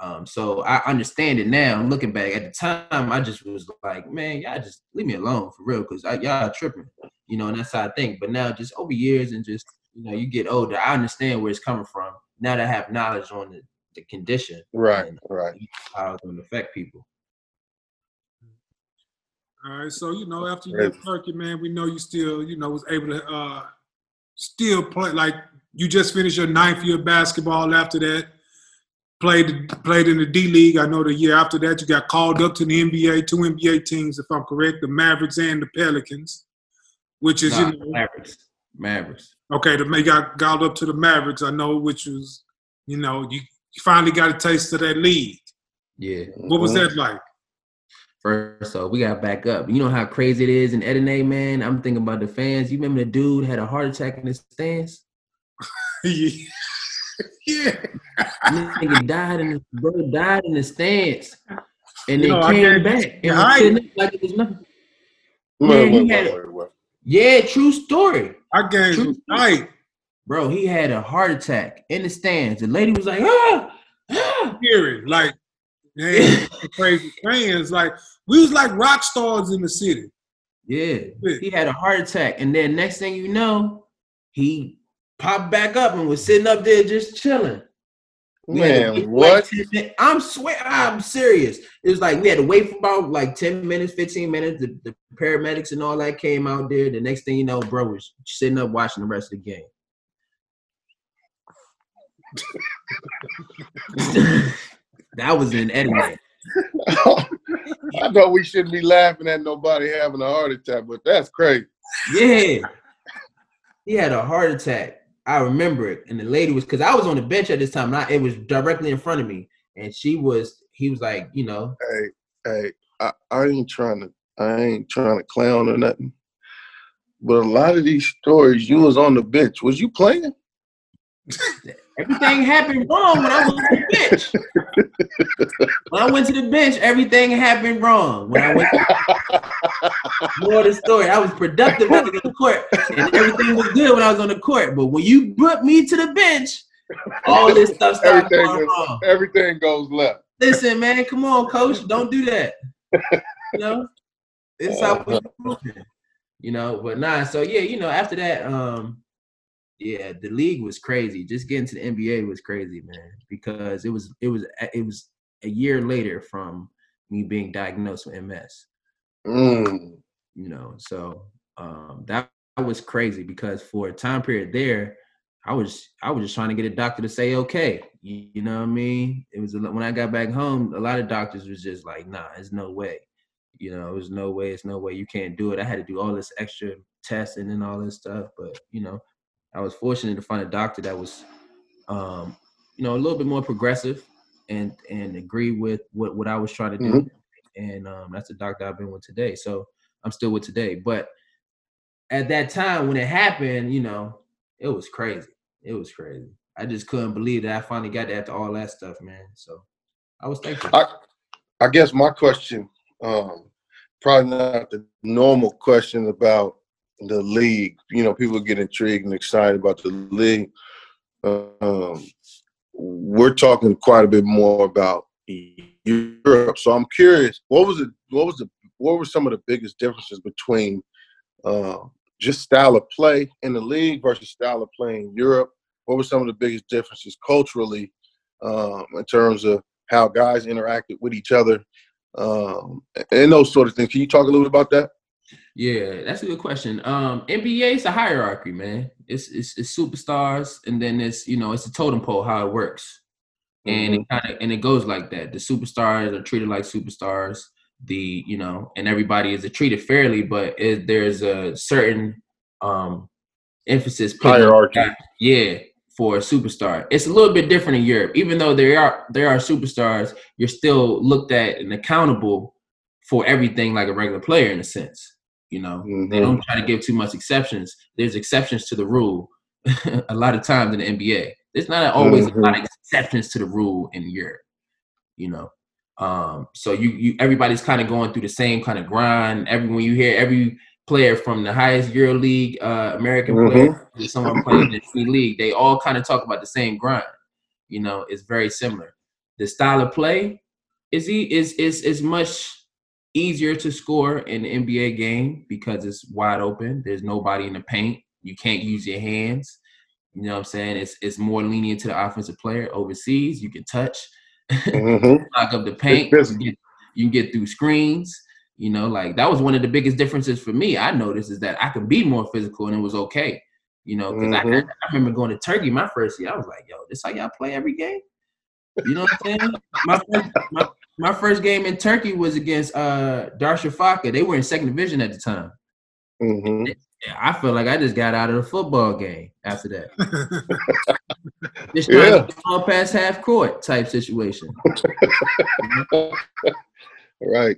Um, so I understand it now. Looking back at the time, I just was like, man, y'all just leave me alone for real, because y'all tripping, you know, and that's how I think. But now, just over years and just you know, you get older, I understand where it's coming from. Now that I have knowledge on the, the condition, Right, and right. how it's going to affect people. All right, so you know, after you Right. left Turkey, man, we know you still, you know, was able to uh still play like you just finished your ninth year of basketball after that. Played played in the D League. I know the year after that you got called up to the NBA, two NBA teams, if I'm correct, the Mavericks and the Pelicans, which is Nah, you know, Mavericks. Mavericks. okay, the may got called up to the Mavericks, I know, which was, you know, you, you finally got a taste of that league. Yeah. What was that like? First off, we got back up. You know how crazy it is in Edirne, man. I'm thinking about the fans. You remember the dude had a heart attack in the stands? yeah. Yeah. Nigga died in the bro died in the stands, and You then know, came back and Yeah, was sitting up like it was nothing. Wait, Man, he wait, had wait, a- wait, wait. Yeah, true story, Our games True. was tight. bro. He had a heart attack in the stands. The lady was like, ah, ah. Hearing like, man, crazy fans. Like we was like rock stars in the city. Yeah, he had a heart attack, and then next thing you know, he popped back up and was sitting up there just chilling. We had to wait Man, what? Like I'm swear, I'm serious. It was like we had to wait for about like 10 minutes, 15 minutes. The, the paramedics and all that came out there. The next thing you know, bro was sitting up watching the rest of the game. that was in Edirne. I know we shouldn't be laughing at nobody having a heart attack, but that's crazy. Yeah. He had a heart attack. I remember it. And the lady was because I was on the bench at this time. And I, it was directly in front of me. And she was, he was like, you know, Hey, hey, I, I ain't trying to, I ain't trying to clown or nothing. But a lot of these stories, you was on the bench. Was you playing? everything happened wrong when I was on the bench. when I went to the bench, everything happened wrong. When I went more of the story, I was productive when I was on the court, and everything was good when I was on the court. But when you put me to the bench, all this stuff started Everything going was- wrong. Everything goes left. Listen, man, come on, coach, don't do that. You know, it's how we moving. You know, but nah. So yeah, you know, after that, um, yeah, the league was crazy. Just getting to the NBA was crazy, man, because it was it was it was a year later from me being diagnosed with MS. Mm. You know, so um, that, was crazy because for a time period there, I was I was just trying to get a doctor to say okay. You, you know what I mean? It was a, when I got back home, a lot of doctors was just like, nah, there's no way. You know, there's no way, it's no way you can't do it. I had to do all this extra testing and all this stuff, but you know, I was fortunate to find a doctor that was, um, you know, a little bit more progressive and and agree with what what I was trying to do. And um, that's the doctor I've been with today. So I'm still with today. But at that time when it happened, you know, it was crazy. It was crazy. I just couldn't believe that I finally got that after all that stuff, man. So I was thankful. I, I guess my question, um, probably not the normal question about the league. You know, people get intrigued and excited about the league. Um, we're talking quite a bit more about Europe. So I'm curious, what was it? What was the? What were some of the biggest differences between uh, just style of play in the league versus style of play in Europe? What were some of the biggest differences culturally um, in terms of how guys interacted with each other um, and those sort of things. Can you talk a little bit about that? Yeah, that's a good question. Um, NBA is a hierarchy, man. It's, it's it's superstars, and then it's you know it's a totem pole how it works, and it Mm-hmm. kind of and it goes like that. The superstars are treated like superstars. The you know, and everybody is treated fairly, but it, there's a certain um emphasis Hierarchy. that, yeah, for a superstar. It's a little bit different in Europe. Even though there are there are superstars, you're still looked at and accountable for everything like a regular player in a sense. You know, they Mhm. don't try to give too much exceptions. There's exceptions to the rule a lot of times in the NBA. There's not always a lot of exceptions to the rule in Europe. You know, um, so you you everybody's kind of going through the same kind of grind. Everyone you hear every player from the highest Euro League uh, American player to someone playing in the league, they all kind of talk about the same grind. You know, it's very similar. The style of play is he is is is much easier to score in the NBA game because it's wide open. There's nobody in the paint. You can't use your hands. You know what I'm saying? It's it's more lenient to the offensive player. Overseas, you can touch, Mhm. knock up the paint. You can, get, you can get through screens. You know, like that was one of the biggest differences for me. I noticed is that I could be more physical and it was okay. You know, because I, Mhm. I remember going to Turkey my first year. I was like, yo, this how y'all play every game? You know what I'm saying? my, first, my, my first game in Turkey was against uh Darüşşafaka. They were in second division at the time. Mhm. Yeah, I feel like I just got out of the football game after that. Just trying Yeah. to get all past half court type situation. Right.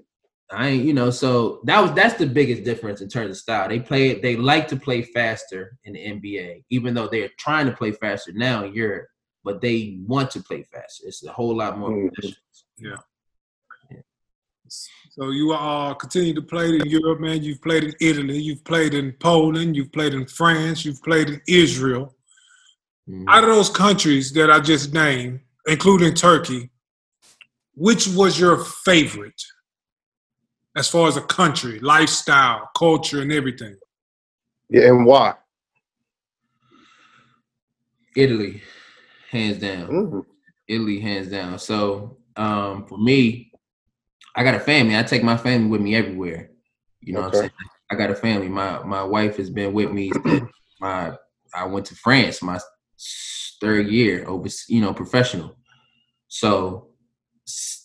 I ain't, you know, so that was that's the biggest difference in terms of style. They play, they like to play faster in the NBA, even though they're trying to play faster now in Europe, but they want to play faster. It's a whole lot more. Mhm. positions. So you uh continue to play in Europe, man. You've played in Italy, you've played in Poland, you've played in France, you've played in Israel. Mhm. Out of those countries that I just named, including Turkey, which was your favorite as far as a country, lifestyle, culture, and everything? Yeah, and why? Italy, hands down. Mhm. Italy, hands down. So um, for me, I got a family. I take my family with me everywhere. You know what I'm saying? I got a family. My my wife has been with me. my I went to France my third year over, you know, professional. So,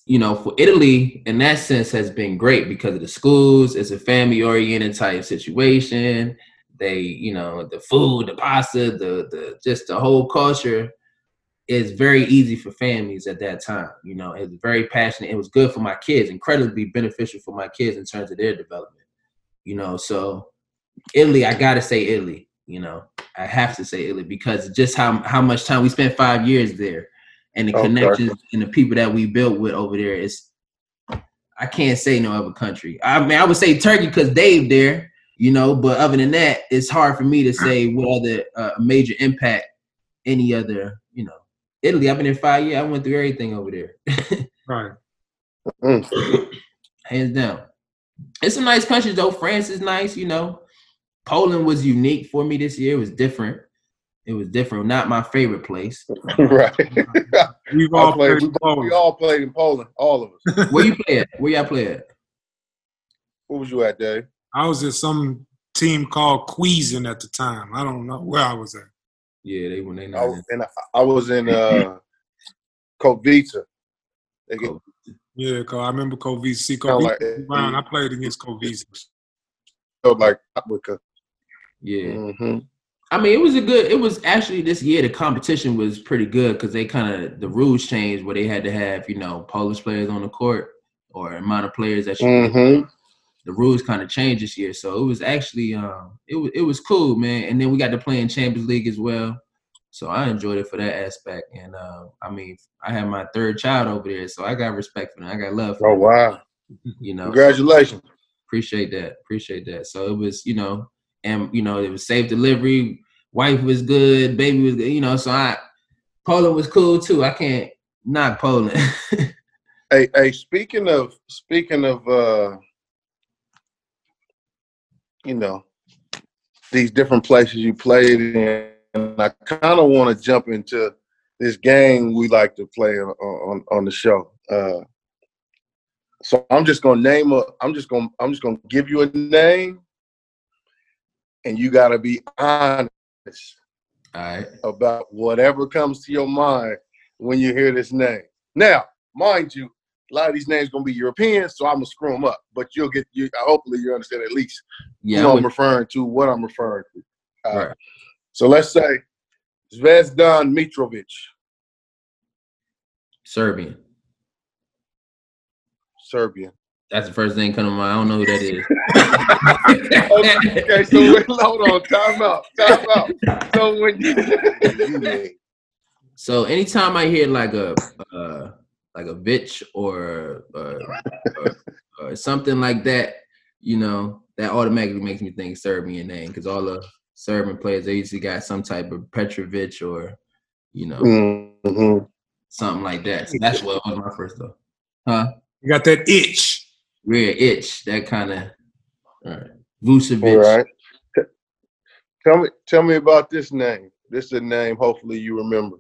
you know, for Italy, in that sense, has been great because of the schools. It's a family oriented type situation. They, you know, the food, the pasta, the the just the whole culture is very easy for families at that time. You know, it's very passionate. It was good for my kids, incredibly beneficial for my kids in terms of their development. You know, so Italy, I gotta say Italy. You know, I have to say Italy because just how how much time we spent five years there, and the Okay. connections and the people that we built with over there is. I can't say no other country. I mean, I would say Turkey because Dave there, you know. But other than that, it's hard for me to say what other uh, major impact any other. Italy, I've been in five years. I went through everything over there, Right. Mm. hands down. It's some nice countries though. France is nice, you know. Poland was unique for me this year. It was different. It was different. Not my favorite place. right. We've all played, played we, in Poland. we all played in Poland, all of us. Where you play at? Where y'all play at? Where was you at, Dave? I was at some team called Kwidzyn at the time. I don't know where I was at. Yeah, they when they I not was in, I was in uh, Kotwica. They get, Yeah, cause I remember Kovic. See, Sound like- Brown. I played against Kovic. felt like Africa. Yeah. hmm I mean, it was a good. It was actually this year. The competition was pretty good because they kind of the rules changed where they had to have you know Polish players on the court or amount of players that you. hmm The rules kind of changed this year, so it was actually um it was it was cool, man. And then we got to play in Champions League as well, so I enjoyed it for that aspect. And uh, I mean, I had my third child over there, so I got respect for them. I got love for Oh them, wow! you know. Congratulations. appreciate that appreciate that so it was you know and you know it was safe delivery wife was good baby was good you know so i poland was cool too i can't knock poland Hey, hey. Speaking of speaking of, uh, you know, these different places you played in, and I kind of want to jump into this game we like to play on on, on the show. Uh, So I'm just gonna name a. I'm just gonna. I'm just gonna give you a name, and you gotta be honest right. about whatever comes to your mind when you hear this name. Now, mind you, a lot of these names gonna be European, so I'm gonna screw them up. But you'll get you. Hopefully, you understand at least Yeah. who I I'm would- referring to, what I'm referring to. All right. So let's say Zvezdan Mitrovic, Serbian. Serbian. That's the first thing coming to mind. I don't know who that is. okay, so wait, hold on, time out, time out. So when you, you So anytime I hear like a uh, like a bitch or, uh, or or something like that, you know, that automatically makes me think Serbian name because all the Serbian players they usually got some type of Petrovic or you know Mhm. something like that. So that's what was my first thought. Huh? You got that itch. Rear itch, that kind of. All right. Vucevic. All right. T- Tell me, tell me about this name. This is a name. Hopefully, you remember.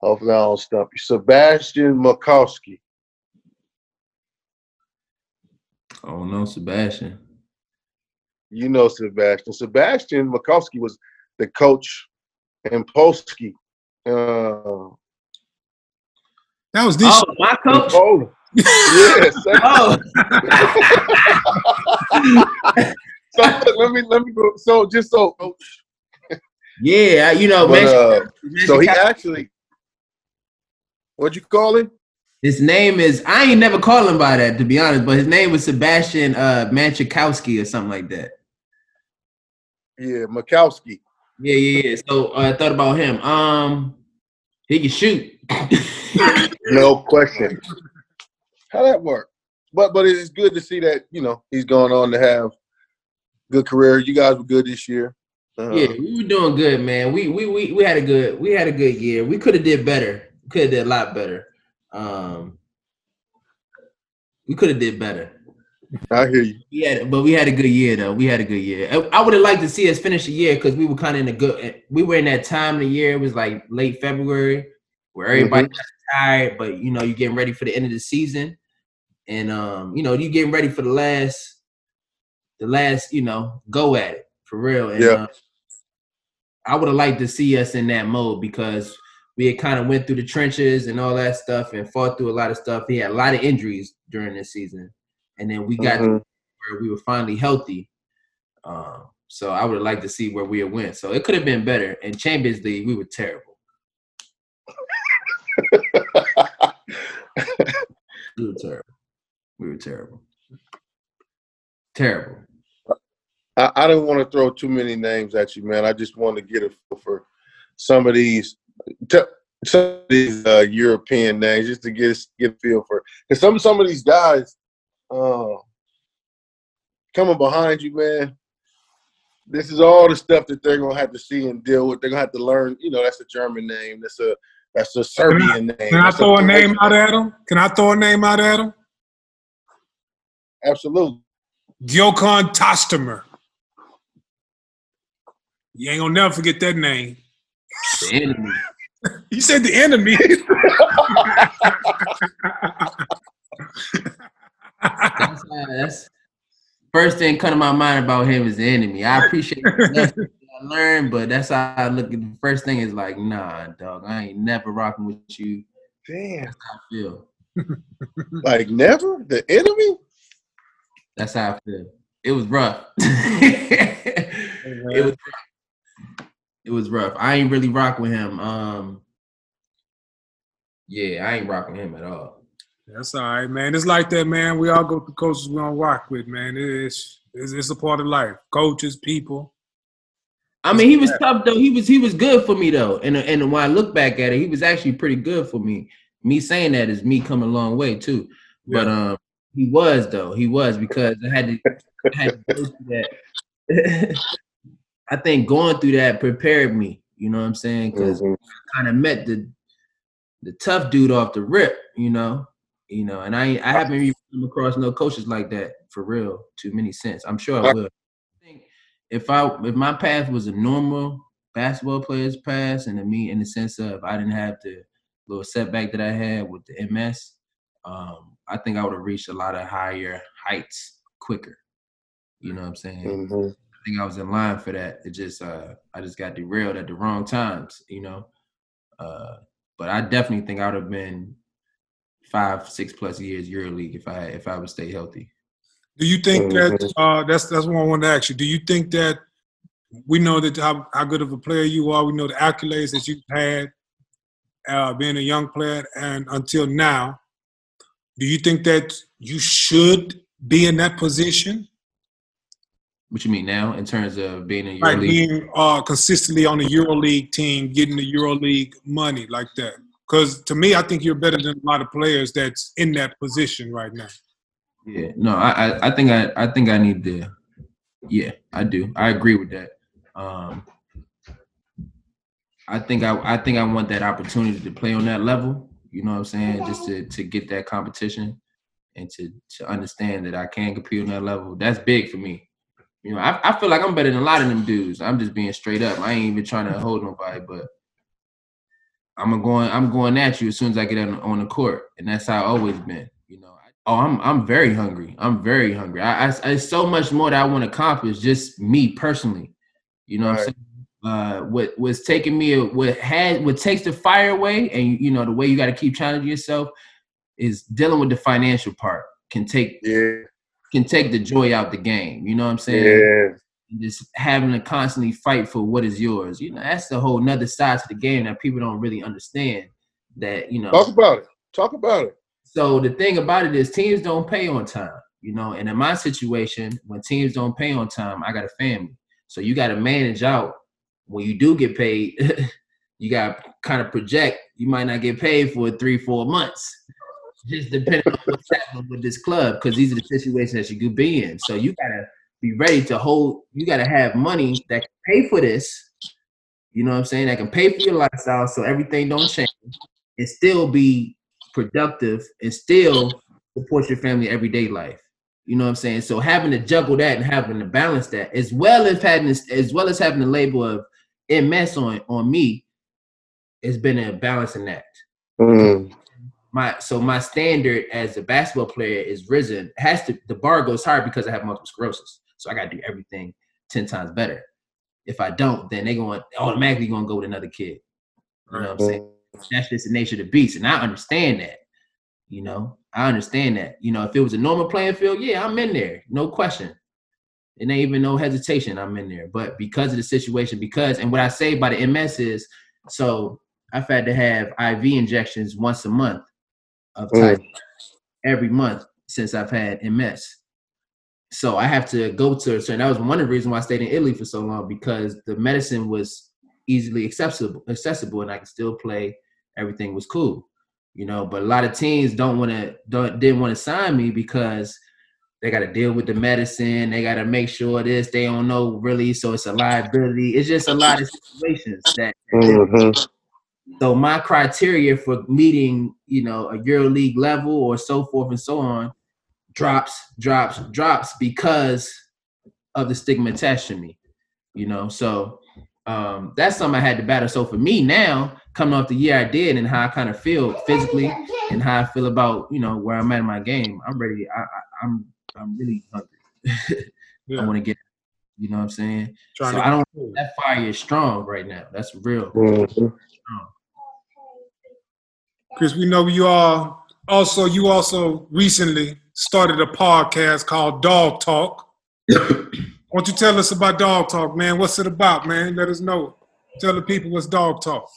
Hopefully, I don't stump you. Sebastian Machowski. I don't know, Sebastian. You know Sebastian. Sebastian Machowski was the coach in Polski. Uh, That was this. Oh, my coach. Poland. yes. Oh, So let me let me go. So just so yeah. You know, But, uh, so he actually, what'd you call him? His name is I ain't never called him by that to be honest, but his name was Sebastian uh Manchikowski or something like that. Yeah, Machowski. Yeah, yeah, yeah. So uh, I thought about him. Um he can shoot. No question. How that work? But but it's good to see that you know he's going on to have good career. You guys were good this year. Uh, yeah, we were doing good, man. We we we, we had a good we had a good year. We could have did better. Could have did a lot better. Um we could have did better. I hear you. Had, but we had a good year though. We had a good year. I, I would have liked to see us finish the year because we were kind of in a good. We were in that time of the year. It was like late February, where everybody got tired, but you know you're getting ready for the end of the season, and um, you know you're getting ready for the last, the last, you know, go at it for real. And, Yeah. uh, I would have liked to see us in that mode because we had kind of went through the trenches and all that stuff and fought through a lot of stuff. He had a lot of injuries during this season, and then we got to Mhm. where we were finally healthy. Um, so I would have liked to see where we had went. So it could have been better. In Champions League, we were terrible. We were terrible. We were terrible. Terrible. I, I don't want to throw too many names at you, man. I just want to get a feel for some of these, t- some of these uh, European names, just to get a- get a feel for. Because some some of these guys, uh, coming behind you, man. This is all the stuff that they're gonna have to see and deal with. They're gonna have to learn. You know, that's a German name. That's a that's a Serbian name. Can I that's throw a name out at him? Can I throw a name out at him? Absolutely. Gyokan Tostomer. You ain't gonna never forget that name. The enemy. You said the enemy. That's, that's first thing come to my mind about him is the enemy. I appreciate the lessons I learned, but that's how I look at the first thing is like, nah, dog, I ain't never rocking with you. Damn. That's how I feel. Like never the enemy. That's how I feel. It was rough. it was rough. It was rough. I ain't really rock with him. Um yeah, I ain't rocking with him at all. That's all right, man. It's like that, man. We all go through coaches we don't rock with, man. It's it's, it's a part of life. Coaches, people. I mean, he was tough though. He was he was good for me though. And and when I look back at it, he was actually pretty good for me. Me saying that is me coming a long way too. But um, he was though. He was because I had to, I had to go through that. I think going through that prepared me. You know what I'm saying? Because Mhm. kind of met the the tough dude off the rip, you know, you know, and I I haven't even come across no coaches like that for real too many since. I'm sure I will. I think if I if my path was a normal basketball player's path, and to me in the sense of I didn't have the little setback that I had with the MS, um, I think I would have reached a lot of higher heights quicker. You know what I'm saying? Mhm. I think I was in line for that. It just uh I just got derailed at the wrong times, you know. Uh but I definitely think I would have been five, six plus years EuroLeague if I if I would stay healthy. Do you think Mhm. that uh, that's that's what I wanted to ask you? Do you think that we know that how, how good of a player you are? We know the accolades that you've had uh, being a young player, and until now, do you think that you should be in that position, What you mean now in terms of being in like EuroLeague? being uh, consistently on the EuroLeague team, getting the EuroLeague money like that? Because to me, I think you're better than a lot of players that's in that position right now. Yeah, no, I, I, I think I, I think I need to. Yeah, I do. I agree with that. Um, I think I, I think I want that opportunity to play on that level. You know what I'm saying? Just to to get that competition and to to understand that I can compete on that level. That's big for me. You know, I, I feel like I'm better than a lot of them dudes. I'm just being straight up. I ain't even trying to hold nobody, but I'm going. I'm going at you as soon as I get on, on the court, and that's how I've always been. You know. Oh, I'm I'm very hungry. I'm very hungry. I, I it's so much more that I want to accomplish. Just me personally. You know what I'm saying? Uh, what was taking me, what had, what takes the fire away, and you know the way you got to keep challenging yourself is dealing with the financial part. Can take Yeah, can take the joy out the game. You know what I'm saying? yeah, And Just having to constantly fight for what is yours. You know that's the whole nother side to the game that people don't really understand. That you know. talk about it. Talk about it. So the thing about it is teams don't pay on time, you know. And in my situation, when teams don't pay on time, I got a family. So you got to manage out when you do get paid. you got to kind of project. You might not get paid for three, four months, just depending on what's happening with this club, because these are the situations that you could be in. So you got to be ready to hold. You got to have money that can pay for this. You know what I'm saying? That can pay for your lifestyle, so everything don't change, and still be productive and still support your family everyday life. You know what I'm saying? So having to juggle that and having to balance that, as well as having as well as having the label of MS on on me, has been a balancing act. Mm, My so my standard as a basketball player is risen. Has to the bar goes higher because I have multiple sclerosis. So I got to do everything ten times better. If I don't, then they're going automatically going to go with another kid. You know what I'm saying? that's just the nature of the beast. And I understand that. You know, I understand that. You know, if it was a normal playing field, yeah, I'm in there. No question. It ain't even no hesitation. I'm in there. But because of the situation, because and what I say by the MS is so I've had to have IV injections once a month of Mm. every month since I've had MS. So I have to go to a certain. that was one of the reasons why I stayed in Italy for so long because the medicine was easily accessible accessible and I could still play. Everything was cool. You know, but a lot of teams don't want to don't didn't want to sign me because they got to deal with the medicine. They got to make sure this. They don't know really, so it's a liability. It's just a lot of situations that mhm. So my criteria for meeting, you know, a Euro League level or so forth and so on drops, drops, drops because of the stigma attached to me. You know, so um, that's something I had to battle. So for me now, coming off the year I did and how I kind of feel physically and how I feel about, you know, where I'm at in my game, I'm ready. I, I, I'm I'm really hungry. Yeah. I want to get, you know what I'm saying? Trying So to I don't that fire is strong right now. That's real. Mhm. Chris, we know you all also you also recently started a podcast called Dawg Talk. Why don't you tell us about Dawg Talk, man? What's it about, man? Let us know. Tell the people what's Dawg Talk.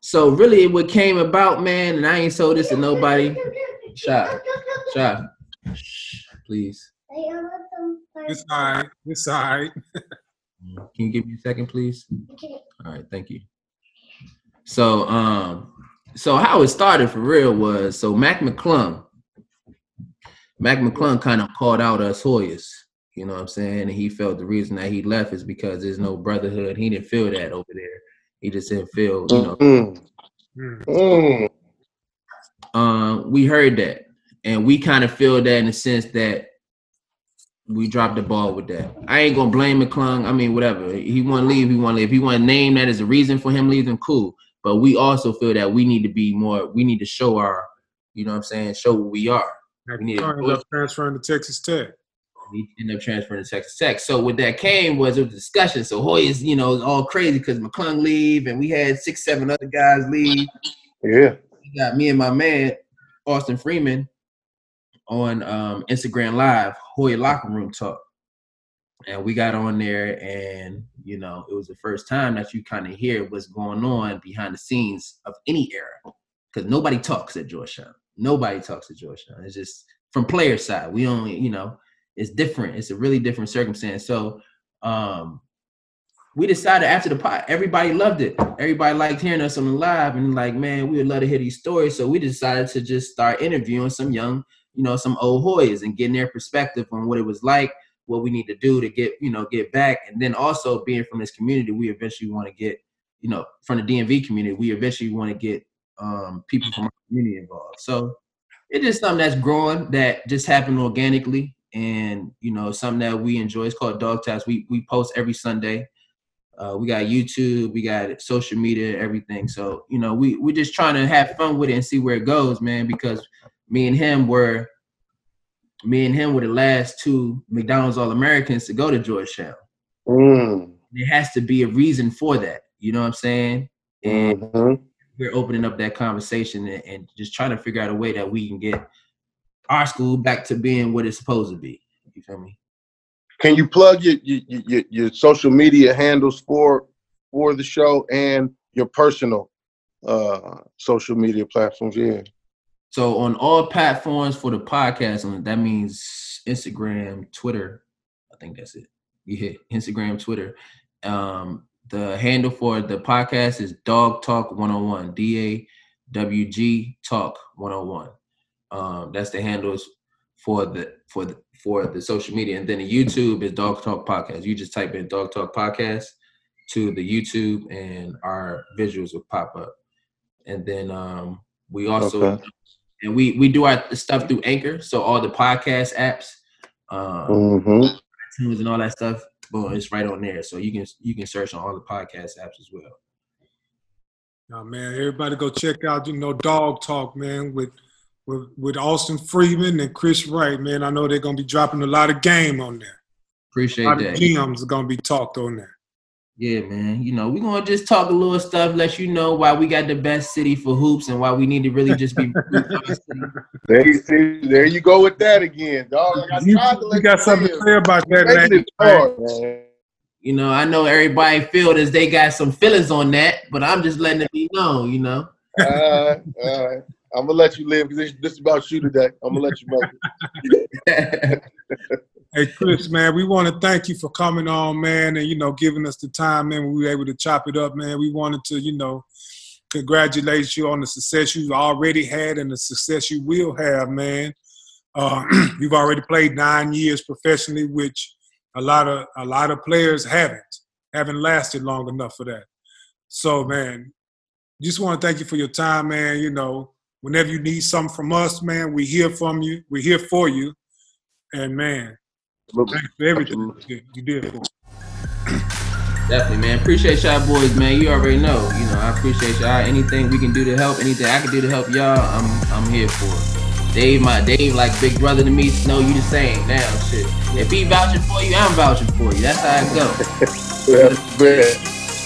So really, what came about, man, and I ain't told this to nobody. Shot, shot, Shh, please. It's all right. It's all right. Can you give me a second, please? All right, thank you. So, um, so how it started for real was so Mac McClung, Mac McClung kind of called out us Hoyas. You know what I'm saying? And he felt the reason that he left is because there's no brotherhood. He didn't feel that over there. He just didn't feel, you know, Mm, Mm. mm. uh, we heard that, and we kind of feel that in the sense that we dropped the ball with that. I ain't gonna blame McClung. I mean, whatever. He want to leave. He want to leave. If he want to name that as a reason for him leaving, cool. But we also feel that we need to be more. We need to show our you know what I'm saying, show who we are. We need to Ended up transferring to Texas Tech. We ended up transferring to Texas Tech. So what that came was a discussion. So Hoyas, you know, it's all crazy because McClung leave and we had six, seven other guys leave. Yeah. We got me and my man, Austin Freeman, on um, Instagram Live, Hoy Locker Room Talk. And we got on there and, you know, it was the first time that you kind of hear what's going on behind the scenes of any era. Because nobody talks at Georgetown. Nobody talks at Georgetown. It's just from player side. We only, you know, it's different. It's a really different circumstance. So um we decided after the pot, everybody loved it. Everybody liked hearing us on the live and like, man, we would love to hear these stories. So we decided to just start interviewing some young, you know, some old Hoyas and getting their perspective on what it was like, what we need to do to get, you know, get back. And then also being from this community, we eventually want to get, you know, from the DMV community, we eventually want to get um people from our community involved. So it is something that's growing that just happened organically and you know something that we enjoy it's called dog tags we we post every sunday uh, we got youtube we got social media everything so you know we we're just trying to have fun with it and see where it goes man because me and him were me and him were the last two mcdonald's all-americans to go to georgetown Mm. there has to be a reason for that you know what i'm saying and Mhm. we're opening up that conversation and, and just trying to figure out a way that we can get our school back to being what it's supposed to be. You feel me? Can you plug your, your your your social media handles for for the show and your personal uh social media platforms? Yeah. So on all platforms for the podcast, and that means Instagram, Twitter. I think that's it. You hit Instagram, Twitter. Um, the handle for the podcast is Dawg Talk 101. D A W G Talk 101. Um, that's the handles for the for the for the social media, and then the YouTube is Dawg Talk Podcast. You just type in Dawg Talk Podcast to the YouTube, and our visuals will pop up. And then um, we also Okay. And we we do our stuff through Anchor, so all the podcast apps, um, Mm-hmm. iTunes and all that stuff. Boom, it's right on there, so you can you can search on all the podcast apps as well. Now, man, everybody go check out, you know, Dawg Talk, man, with with with Austin Freeman and Chris Wright, man. I know they're gonna be dropping a lot of game on there. A Appreciate lot of that. gems are gonna be talked on there. Yeah, man. You know, we're gonna just talk a little stuff, let you know why we got the best city for hoops and why we need to really just be There you see, there you go with that again, dog. I You, tried to you let got you something to say about that, man. Making it hard, man. you know, I know everybody feel as they got some feelings on that, but I'm just letting it be known, you know. All right, all right. I'm gonna let you live because this, this is about you today. I'm gonna let you make it. Hey Chris, man, we want to thank you for coming on, man, and you know, giving us the time, man. We were able to chop it up, man. We wanted to, you know, congratulate you on the success you've already had and the success you will have, man. Uh, you've already played nine years professionally, which a lot of a lot of players haven't haven't lasted long enough for that. So, man, just want to thank you for your time, man. You know, whenever you need something from us, man, we hear from you. We're here for you, and man. Thanks for everything you did- you did for us. Definitely, man. Appreciate y'all boys, man. You already know. You know, I appreciate y'all. Anything we can do to help, anything I can do to help y'all, I'm I'm here for. it. Dave, my Dave, like big brother to me. Know you the same. Now, shit. If he vouching for you, I'm vouching for you. That's how it go. Man.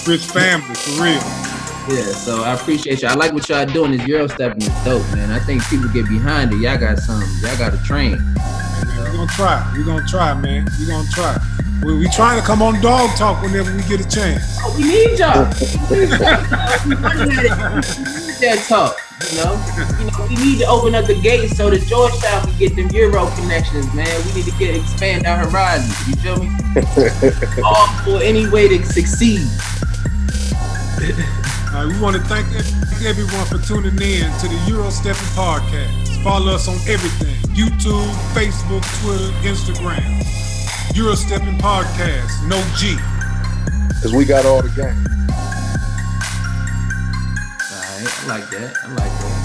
Rich family, for real. Yeah. So I appreciate y'all. I like what y'all doing. This Euro stepping is dope, man. I think people get behind it. Y'all got some. Y'all got to train. We're gonna try. We're gonna try, man. We're gonna try. We, we trying to come on dog talk whenever we get a chance. Oh, we need y'all. We need that talk. You know, you know, we need to open up the gates so that Georgetown can get them Euro connections, man. We need to get expand our horizons. You feel me? All for any way to succeed. Uh, we want to thank everyone for tuning in to the Euro Stepping Podcast. Follow us on everything YouTube, Facebook, Twitter, Instagram. Euro Stepping Podcast, no G. Because we got all the game. All right, I like that. I like that.